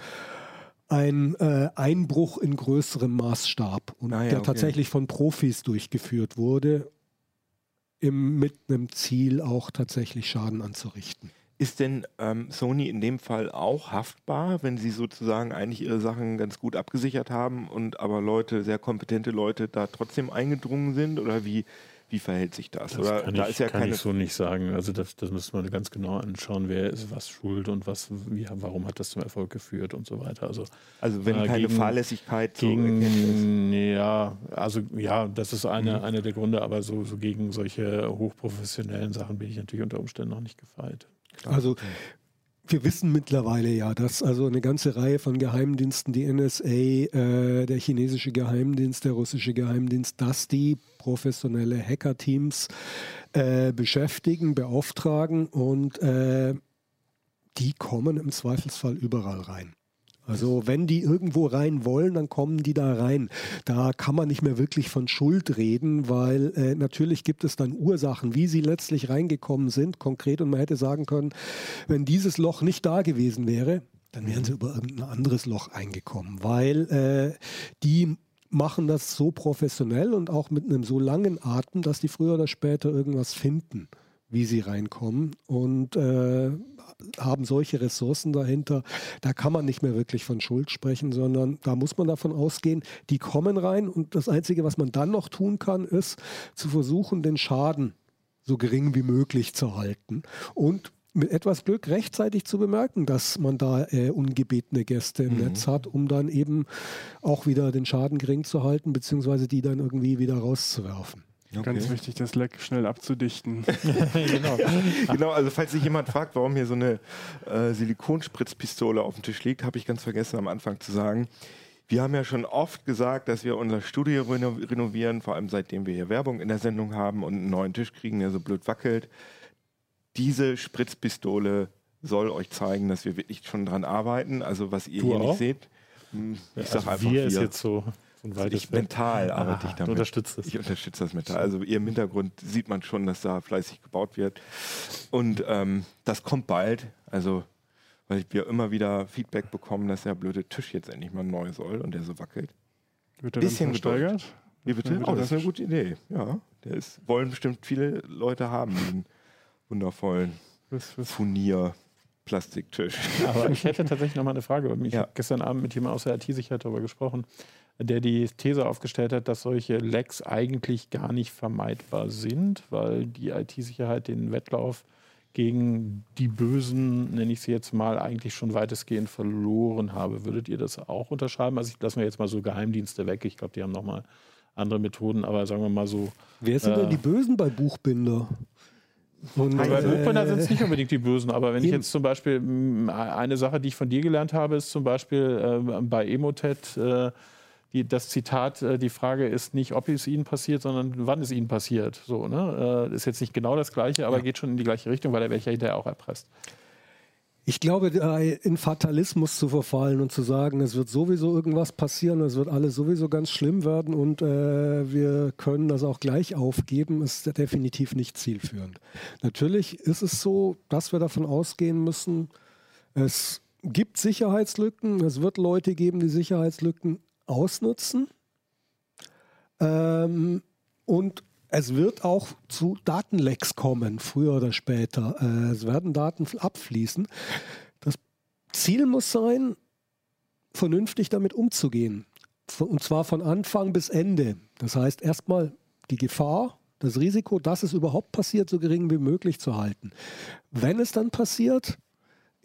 ein äh, Einbruch in größerem Maßstab und Ah ja, der okay. tatsächlich von Profis durchgeführt wurde, im, mit einem Ziel auch tatsächlich Schaden anzurichten. Ist denn ähm, Sony in dem Fall auch haftbar, wenn sie sozusagen eigentlich ihre Sachen ganz gut abgesichert haben und aber Leute, sehr kompetente Leute da trotzdem eingedrungen sind? Oder wie, wie verhält sich das? Das Oder kann, da ich, ist ja kann keine. ich so nicht sagen. Also das, das müsste man ganz genau anschauen, wer ist was schuld und was, wie, warum hat das zum Erfolg geführt und so weiter. Also Also wenn äh, keine gegen- Fahrlässigkeit zu erkennen ist. gegen, ja, also ja, das ist eine, Mhm. einer der Gründe, aber so, so gegen solche hochprofessionellen Sachen bin ich natürlich unter Umständen noch nicht gefeit. Also wir wissen mittlerweile ja, dass also eine ganze Reihe von Geheimdiensten, die NSA, äh, der chinesische Geheimdienst, der russische Geheimdienst, dass die professionelle Hackerteams äh, beschäftigen, beauftragen und äh, die kommen im Zweifelsfall überall rein. Also wenn die irgendwo rein wollen, dann kommen die da rein. Da kann man nicht mehr wirklich von Schuld reden, weil äh, natürlich gibt es dann Ursachen, wie sie letztlich reingekommen sind, konkret. Und man hätte sagen können, wenn dieses Loch nicht da gewesen wäre, dann wären sie über irgendein anderes Loch eingekommen, weil äh, die machen das so professionell und auch mit einem so langen Atem, dass die früher oder später irgendwas finden, wie sie reinkommen und äh, haben solche Ressourcen dahinter. Da kann man nicht mehr wirklich von Schuld sprechen, sondern da muss man davon ausgehen, die kommen rein und das Einzige, was man dann noch tun kann, ist zu versuchen, den Schaden so gering wie möglich zu halten und mit etwas Glück rechtzeitig zu bemerken, dass man da äh, ungebetene Gäste im Netz hat, um dann eben auch wieder den Schaden gering zu halten, beziehungsweise die dann irgendwie wieder rauszuwerfen. Ganz wichtig, das Leck schnell abzudichten. genau. Genau, also falls sich jemand fragt, warum hier so eine äh, Silikonspritzpistole auf dem Tisch liegt, habe ich ganz vergessen am Anfang zu sagen. Wir haben ja schon oft gesagt, dass wir unser Studio reno renovieren, vor allem seitdem wir hier Werbung in der Sendung haben und einen neuen Tisch kriegen, der so blöd wackelt. Diese Spritzpistole soll euch zeigen, dass wir wirklich schon dran arbeiten. Also was ihr Du hier auch? nicht seht. hm, Ich sag also einfach wir ist wir. jetzt so, so ein weites ich mental arbeite Ah, ich damit. unterstützt es. Ich unterstütze das Metall. Also ihr im Hintergrund sieht man schon, dass da fleißig gebaut wird. Und ähm, das kommt bald. Also, weil wir immer wieder Feedback bekommen, dass der blöde Tisch jetzt endlich mal neu soll und der so wackelt. Wird er Bisschen dann versteigert? Wie Ja, bitte? Oh, das ist eine gute Idee. Ja, der ist, wollen bestimmt viele Leute haben, wundervollen was, Furnier-Plastiktisch. Aber ich hätte tatsächlich noch mal eine Frage. Ich Ja. habe gestern Abend mit jemandem aus der IT-Sicherheit darüber gesprochen, der die These aufgestellt hat, dass solche Lecks eigentlich gar nicht vermeidbar sind, weil die IT-Sicherheit den Wettlauf gegen die Bösen, nenne ich sie jetzt mal, eigentlich schon weitestgehend verloren habe. Würdet ihr das auch unterschreiben? Also ich lasse mir jetzt mal so Geheimdienste weg. Ich glaube, die haben noch mal andere Methoden, aber sagen wir mal so. Wer sind Äh. denn die Bösen bei Buchbinder? Und, Bei Buchbinder sind es äh, nicht unbedingt die Bösen, aber wenn ich eben. jetzt zum Beispiel mh, eine Sache, die ich von dir gelernt habe, ist zum Beispiel äh, bei Emotet äh, die, das Zitat, äh, die Frage ist nicht, ob es ihnen passiert, sondern wann es ihnen passiert. So, ne? äh, ist jetzt nicht genau das Gleiche, aber geht schon in die gleiche Richtung, weil er welcher hinterher auch erpresst. Ich glaube, da in Fatalismus zu verfallen und zu sagen, es wird sowieso irgendwas passieren, es wird alles sowieso ganz schlimm werden und äh, wir können das auch gleich aufgeben, ist definitiv nicht zielführend. Natürlich ist es so, dass wir davon ausgehen müssen, es gibt Sicherheitslücken, es wird Leute geben, die Sicherheitslücken ausnutzen. Ähm, und es wird auch zu Datenlecks kommen, früher oder später. Äh, es werden Daten abfließen. Das Ziel muss sein, vernünftig damit umzugehen. Und zwar von Anfang bis Ende. Das heißt, erstmal die Gefahr, das Risiko, dass es überhaupt passiert, so gering wie möglich zu halten. Wenn es dann passiert,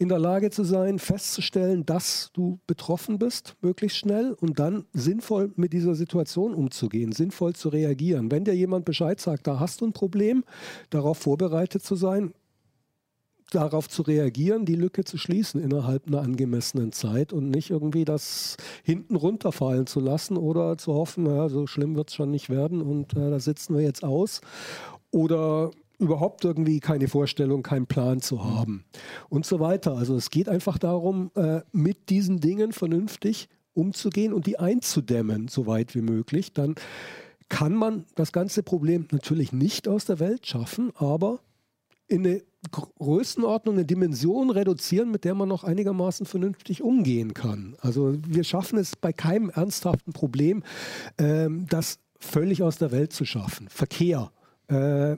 in der Lage zu sein, festzustellen, dass du betroffen bist, möglichst schnell und dann sinnvoll mit dieser Situation umzugehen, sinnvoll zu reagieren. Wenn dir jemand Bescheid sagt, da hast du ein Problem, darauf vorbereitet zu sein, darauf zu reagieren, die Lücke zu schließen innerhalb einer angemessenen Zeit und nicht irgendwie das hinten runterfallen zu lassen oder zu hoffen, naja, so schlimm wird es schon nicht werden und äh, da sitzen wir jetzt aus. Oder überhaupt irgendwie keine Vorstellung, keinen Plan zu haben und so weiter. Also es geht einfach darum, äh, mit diesen Dingen vernünftig umzugehen und die einzudämmen, so weit wie möglich. Dann kann man das ganze Problem natürlich nicht aus der Welt schaffen, aber in eine Größenordnung, eine Dimension reduzieren, mit der man noch einigermaßen vernünftig umgehen kann. Also wir schaffen es bei keinem ernsthaften Problem, ähm, das völlig aus der Welt zu schaffen. Verkehr. Äh,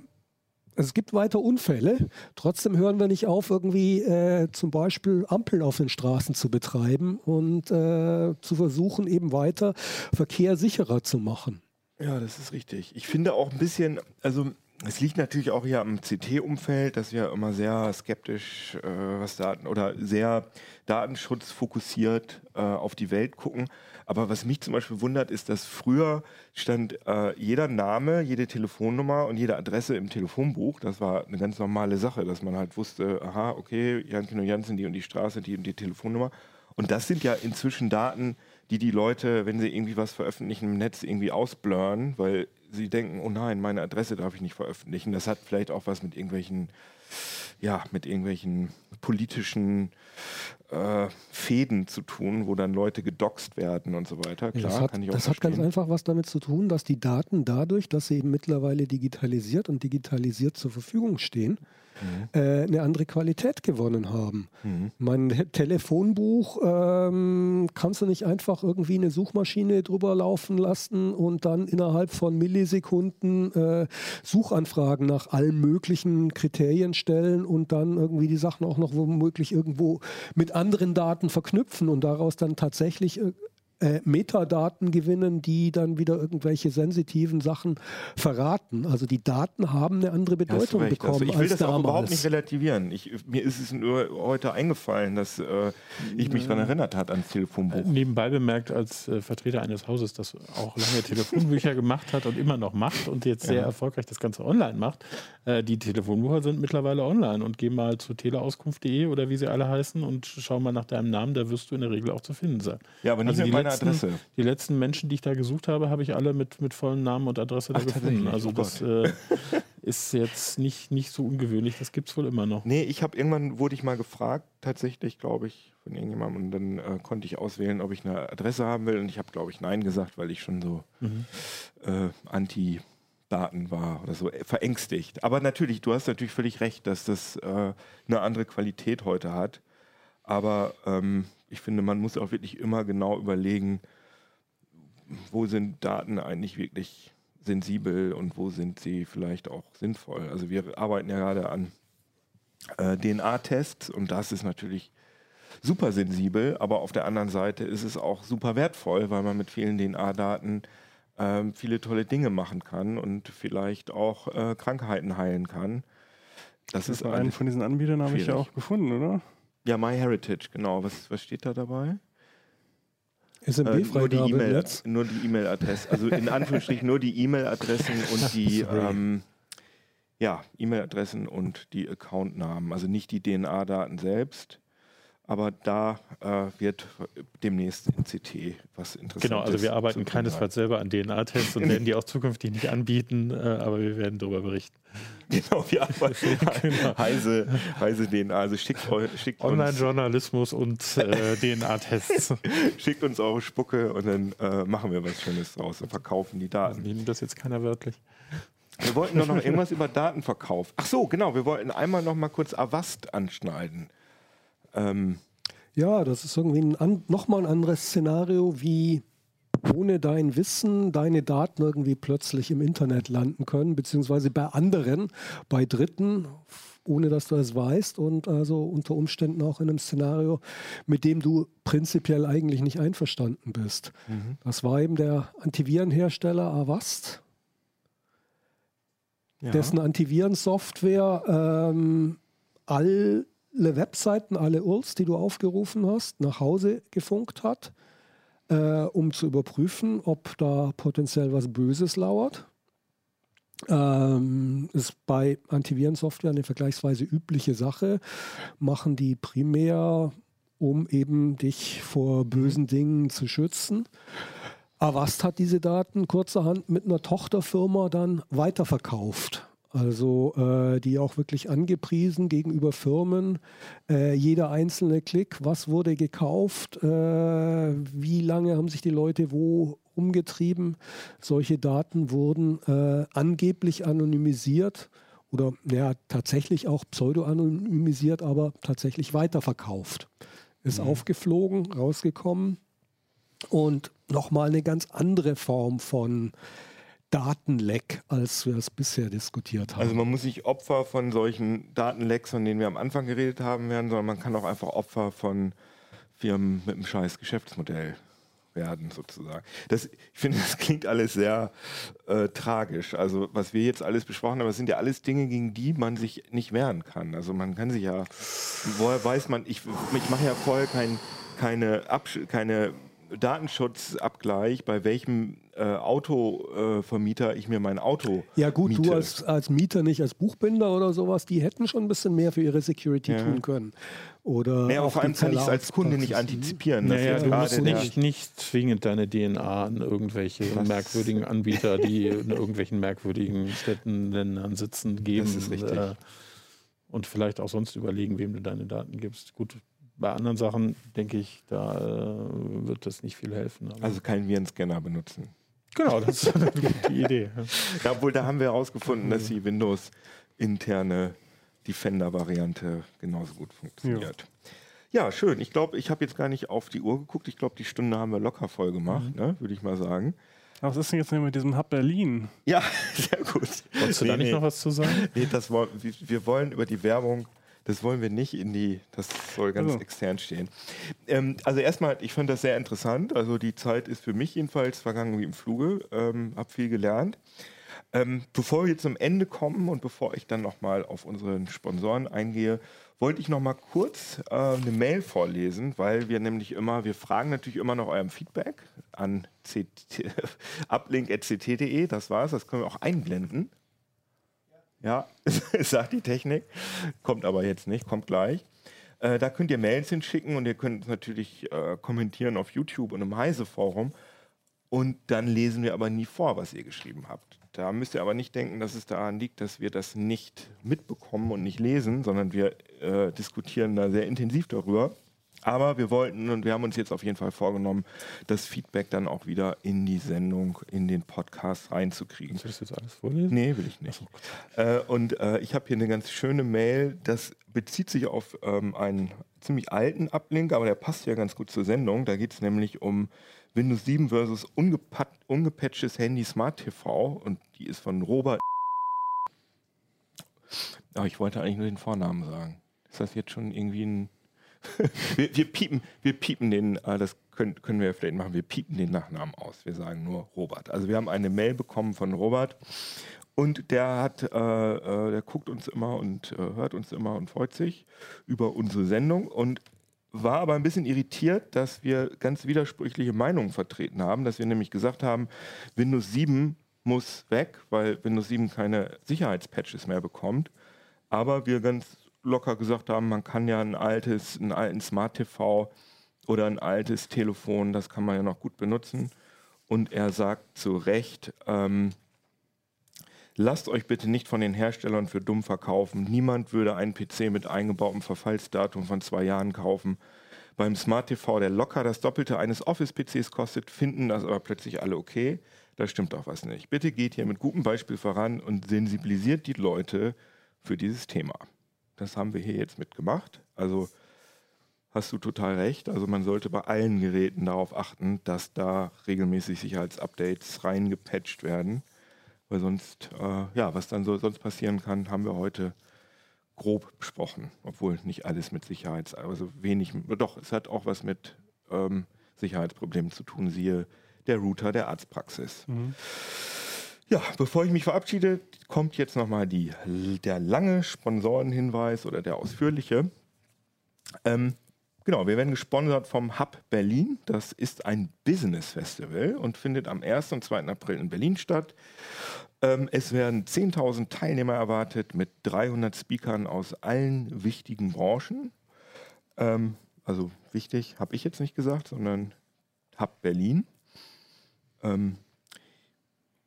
es gibt weiter Unfälle. Trotzdem hören wir nicht auf, irgendwie äh, zum Beispiel Ampeln auf den Straßen zu betreiben und äh, zu versuchen, eben weiter Verkehr sicherer zu machen. Ja, das ist richtig. Ich finde auch ein bisschen, also es liegt natürlich auch hier am CT-Umfeld, dass wir immer sehr skeptisch, äh, was Daten oder sehr datenschutzfokussiert äh, auf die Welt gucken. Aber was mich zum Beispiel wundert, ist, dass früher stand äh, jeder Name, jede Telefonnummer und jede Adresse im Telefonbuch. Das war eine ganz normale Sache, dass man halt wusste, aha, okay, Jankin und Jansen, die und die Straße, die und die Telefonnummer. Und das sind ja inzwischen Daten, die die Leute, wenn sie irgendwie was veröffentlichen im Netz, irgendwie ausblurren, weil sie denken, oh nein, meine Adresse darf ich nicht veröffentlichen. Das hat vielleicht auch was mit irgendwelchen, ja, mit irgendwelchen politischen äh, Fäden zu tun, wo dann Leute gedoxt werden und so weiter. Klar, das hat, kann ich auch das hat ganz einfach was damit zu tun, dass die Daten dadurch, dass sie eben mittlerweile digitalisiert und digitalisiert zur Verfügung stehen, mhm. äh, eine andere Qualität gewonnen haben. Mhm. Mein Telefonbuch ähm, kannst du nicht einfach irgendwie eine Suchmaschine drüber laufen lassen und dann innerhalb von Millisekunden äh, Suchanfragen nach allen möglichen Kriterien stellen und dann irgendwie die Sachen auch noch womöglich irgendwo mit anderen Daten verknüpfen und daraus dann tatsächlich äh, äh, Metadaten gewinnen, die dann wieder irgendwelche sensitiven Sachen verraten. Also die Daten haben eine andere Bedeutung also bekommen. Also ich will das damals. auch überhaupt nicht relativieren. Ich, mir ist es nur heute eingefallen, dass äh, ich mich daran erinnert hat ans Telefonbuch. Äh, nebenbei bemerkt, als äh, Vertreter eines Hauses, das auch lange Telefonbücher gemacht hat und immer noch macht und jetzt sehr ja. erfolgreich das Ganze online macht. Äh, die Telefonbucher sind mittlerweile online und geh mal zu teleauskunft.de oder wie sie alle heißen und schau mal nach deinem Namen, da wirst du in der Regel auch zu finden sein. Ja, aber nicht also die letzten, Adresse. Die letzten Menschen, die ich da gesucht habe, habe ich alle mit, mit vollem Namen und Adresse Ach, da gefunden. Also oh das äh, ist jetzt nicht, nicht so ungewöhnlich. Das gibt es wohl immer noch. Nee, ich habe irgendwann, wurde ich mal gefragt, tatsächlich, glaube ich, von irgendjemandem. Und dann äh, konnte ich auswählen, ob ich eine Adresse haben will. Und ich habe, glaube ich, Nein gesagt, weil ich schon so mhm. äh, anti Daten war oder so äh, verängstigt. Aber natürlich, du hast natürlich völlig recht, dass das äh, eine andere Qualität heute hat. Aber ähm, ich finde, man muss auch wirklich immer genau überlegen, wo sind Daten eigentlich wirklich sensibel und wo sind sie vielleicht auch sinnvoll. Also wir arbeiten ja gerade an äh, DNA-Tests und das ist natürlich super sensibel, aber auf der anderen Seite ist es auch super wertvoll, weil man mit vielen DNA-Daten äh, viele tolle Dinge machen kann und vielleicht auch äh, Krankheiten heilen kann. Das, das ist einen von diesen Anbietern habe ich ja auch gefunden, oder? Ja, MyHeritage, genau. Was, was steht da dabei? SMB-Freigabe äh, nur die E-Mail-Adresse, also in Anführungsstrichen nur die E-Mail-Adressen und die ähm, ja, E-Mail-Adressen und die Accountnamen, also nicht die DNA-Daten selbst. Aber da äh, wird demnächst in CT was Interessantes. Genau, also wir arbeiten keinesfalls selber an DNA-Tests und werden die auch zukünftig nicht anbieten, äh, aber wir werden darüber berichten. Genau, wir arbeiten Genau. heise, heise DNA. Also schickt, schickt, Online-Journalismus und äh, DNA-Tests. schickt uns eure Spucke und dann äh, machen wir was Schönes draus und verkaufen die Daten. Nehmen das jetzt keiner wörtlich. Wir wollten doch noch irgendwas über Datenverkauf. Ach so, genau. Wir wollten einmal noch mal kurz Avast anschneiden. Ähm, Ja, das ist irgendwie ein an, nochmal ein anderes Szenario, wie ohne dein Wissen deine Daten irgendwie plötzlich im Internet landen können, beziehungsweise bei anderen, bei Dritten, ohne dass du es weißt und also unter Umständen auch in einem Szenario, mit dem du prinzipiell eigentlich nicht einverstanden bist. Das war eben der Antivirenhersteller Avast, ja. dessen Antivirensoftware ähm, alle Webseiten, alle URLs, die du aufgerufen hast, nach Hause gefunkt hat, äh, um zu überprüfen, ob da potenziell was Böses lauert. Ähm, ist bei Antivirensoftware eine vergleichsweise übliche Sache. Machen die primär, um eben dich vor bösen Dingen zu schützen. Avast hat diese Daten kurzerhand mit einer Tochterfirma dann weiterverkauft. Also äh, die auch wirklich angepriesen gegenüber Firmen. Äh, jeder einzelne Klick, was wurde gekauft, äh, wie lange haben sich die Leute wo umgetrieben. Solche Daten wurden äh, angeblich anonymisiert oder ja, tatsächlich auch pseudo-anonymisiert, aber tatsächlich weiterverkauft. Ist aufgeflogen, rausgekommen und nochmal eine ganz andere Form von Datenleck, als wir es bisher diskutiert haben. Also man muss nicht Opfer von solchen Datenlecks, von denen wir am Anfang geredet haben, werden, sondern man kann auch einfach Opfer von Firmen mit einem scheiß Geschäftsmodell werden, sozusagen. Das, ich finde, das klingt alles sehr äh, tragisch. Also was wir jetzt alles besprochen haben, das sind ja alles Dinge, gegen die man sich nicht wehren kann. Also man kann sich ja, woher weiß man, ich, ich mache ja vorher kein, keine, keine Datenschutzabgleich, bei welchem äh, Autovermieter ich mir mein Auto ja gut, miete. du als, als Mieter nicht als Buchbinder oder sowas, die hätten schon ein bisschen mehr für ihre Security Ja. tun können. Oder auch vor allem kann ich es als Kunde nicht antizipieren. Naja, du musst nicht, nicht zwingend deine DNA an irgendwelche Was? merkwürdigen Anbieter, die in irgendwelchen merkwürdigen Städten, Ländern sitzen, geben. Das ist richtig. Äh, und vielleicht auch sonst überlegen, wem du deine Daten gibst. Gut, bei anderen Sachen denke ich, da äh, wird das nicht viel helfen. aber- Also keinen Virenscanner benutzen. Genau, das ist eine gute Idee. Ja, obwohl da haben wir herausgefunden, dass die Windows-interne Defender-Variante genauso gut funktioniert. Ja, schön. Ich glaube, ich habe jetzt gar nicht auf die Uhr geguckt. Ich glaube, die Stunde haben wir locker voll gemacht, ne? würde ich mal sagen. Was ist denn jetzt mit diesem Hub Berlin? Ja, sehr gut. Wolltest du da nicht noch was zu sagen? Nee, das wir, wir wollen über die Werbung, das wollen wir nicht in die, das soll ganz Also. extern stehen. Ähm, also erstmal, ich fand das sehr interessant. Also die Zeit ist für mich jedenfalls vergangen wie im Fluge. Ähm, hab viel gelernt. Ähm, bevor wir jetzt zum Ende kommen und bevor ich dann nochmal auf unseren Sponsoren eingehe, wollte ich noch mal kurz äh, eine Mail vorlesen, weil wir nämlich immer, wir fragen natürlich immer noch eurem Feedback an uplink.ct.de, das war's, das können wir auch einblenden. Ja, sagt die Technik, kommt aber jetzt nicht, kommt gleich. Äh, da könnt ihr Mails hinschicken und ihr könnt natürlich äh, kommentieren auf YouTube und im Heise-Forum. Und dann lesen wir aber nie vor, was ihr geschrieben habt. Da müsst ihr aber nicht denken, dass es daran liegt, dass wir das nicht mitbekommen und nicht lesen, sondern wir äh, diskutieren da sehr intensiv darüber. Aber wir wollten und wir haben uns jetzt auf jeden Fall vorgenommen, das Feedback dann auch wieder in die Sendung, in den Podcast reinzukriegen. Soll ich das jetzt alles vorlesen? Nee, will ich nicht. Äh, und äh, ich habe hier eine ganz schöne Mail, das bezieht sich auf ähm, einen ziemlich alten Uplink, aber der passt ja ganz gut zur Sendung. Da geht es nämlich um Windows 7 versus ungepat ungepatchtes Handy Smart TV und die ist von Robert. Aber ich wollte eigentlich nur den Vornamen sagen. Ist das jetzt schon irgendwie ein. wir, wir, piepen, wir piepen den, äh, das können, können wir vielleicht machen, wir piepen den Nachnamen aus. Wir sagen nur Robert. Also wir haben eine Mail bekommen von Robert und der hat, äh, äh, der guckt uns immer und äh, hört uns immer und freut sich über unsere Sendung und war aber ein bisschen irritiert, dass wir ganz widersprüchliche Meinungen vertreten haben, dass wir nämlich gesagt haben, Windows 7 muss weg, weil Windows 7 keine Sicherheitspatches mehr bekommt, aber wir ganz locker gesagt haben, man kann ja ein altes, einen alten Smart TV oder ein altes Telefon, das kann man ja noch gut benutzen. Und er sagt zu Recht, ähm, lasst euch bitte nicht von den Herstellern für dumm verkaufen. Niemand würde einen PC mit eingebautem Verfallsdatum von zwei Jahren kaufen. Beim Smart TV, der locker das Doppelte eines Office-PCs kostet, finden das aber plötzlich alle okay. Da stimmt doch was nicht. Bitte geht hier mit gutem Beispiel voran und sensibilisiert die Leute für dieses Thema. Das haben wir hier jetzt mitgemacht. Also hast du total recht. Also man sollte bei allen Geräten darauf achten, dass da regelmäßig Sicherheitsupdates reingepatcht werden. Weil sonst, äh, ja, was dann so sonst passieren kann, haben wir heute grob besprochen. Obwohl nicht alles mit Sicherheits, also wenig, doch, es hat auch was mit ähm, Sicherheitsproblemen zu tun, siehe der Router der Arztpraxis. Mhm. Ja, bevor ich mich verabschiede, kommt jetzt nochmal der lange Sponsorenhinweis oder der ausführliche. Ähm, genau, wir werden gesponsert vom Hub Berlin. Das ist ein Business Festival und findet am 1. und 2. April in Berlin statt. Ähm, es werden 10.000 Teilnehmer erwartet mit 300 Speakern aus allen wichtigen Branchen. Ähm, also wichtig, habe ich jetzt nicht gesagt, sondern Hub Berlin. Ähm,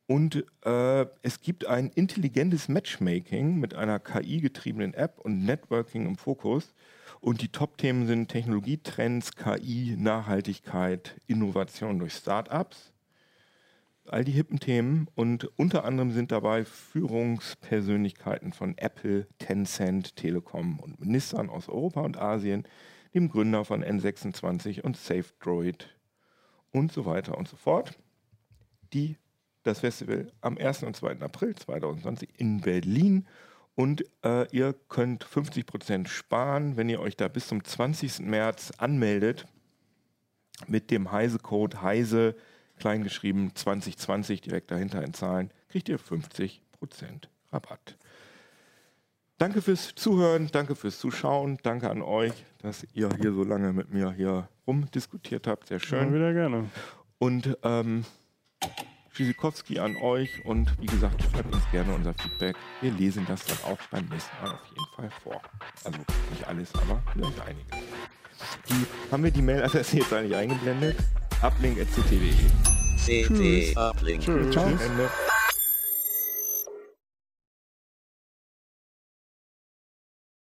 und äh, es gibt ein intelligentes Matchmaking mit einer KI-getriebenen App und Networking im Fokus. Und die Top-Themen sind Technologietrends, KI, Nachhaltigkeit, Innovation durch Startups. All die hippen Themen. Und unter anderem sind dabei Führungspersönlichkeiten von Apple, Tencent, Telekom und Ministern aus Europa und Asien, dem Gründer von N26 und SafeDroid und so weiter und so fort. Die das Festival am 1. und 2. April 2020 in Berlin. Und äh, ihr könnt 50% sparen, wenn ihr euch da bis zum 20. März anmeldet mit dem Heise-Code Heise, kleingeschrieben 2020 direkt dahinter in Zahlen, kriegt ihr 50% Rabatt. Danke fürs Zuhören, danke fürs Zuschauen, danke an euch, dass ihr hier so lange mit mir hier rumdiskutiert habt. Sehr schön. Immer wieder gerne. Und ähm, Tschüssikowski an euch und wie gesagt, schreibt uns gerne unser Feedback. Wir lesen das dann auch beim nächsten Mal auf jeden Fall vor. Also nicht alles, aber vielleicht einige. Die, haben wir die Mailadresse jetzt eigentlich eingeblendet? uplink.ct.de. CT Uplink. Tschüss. Ende.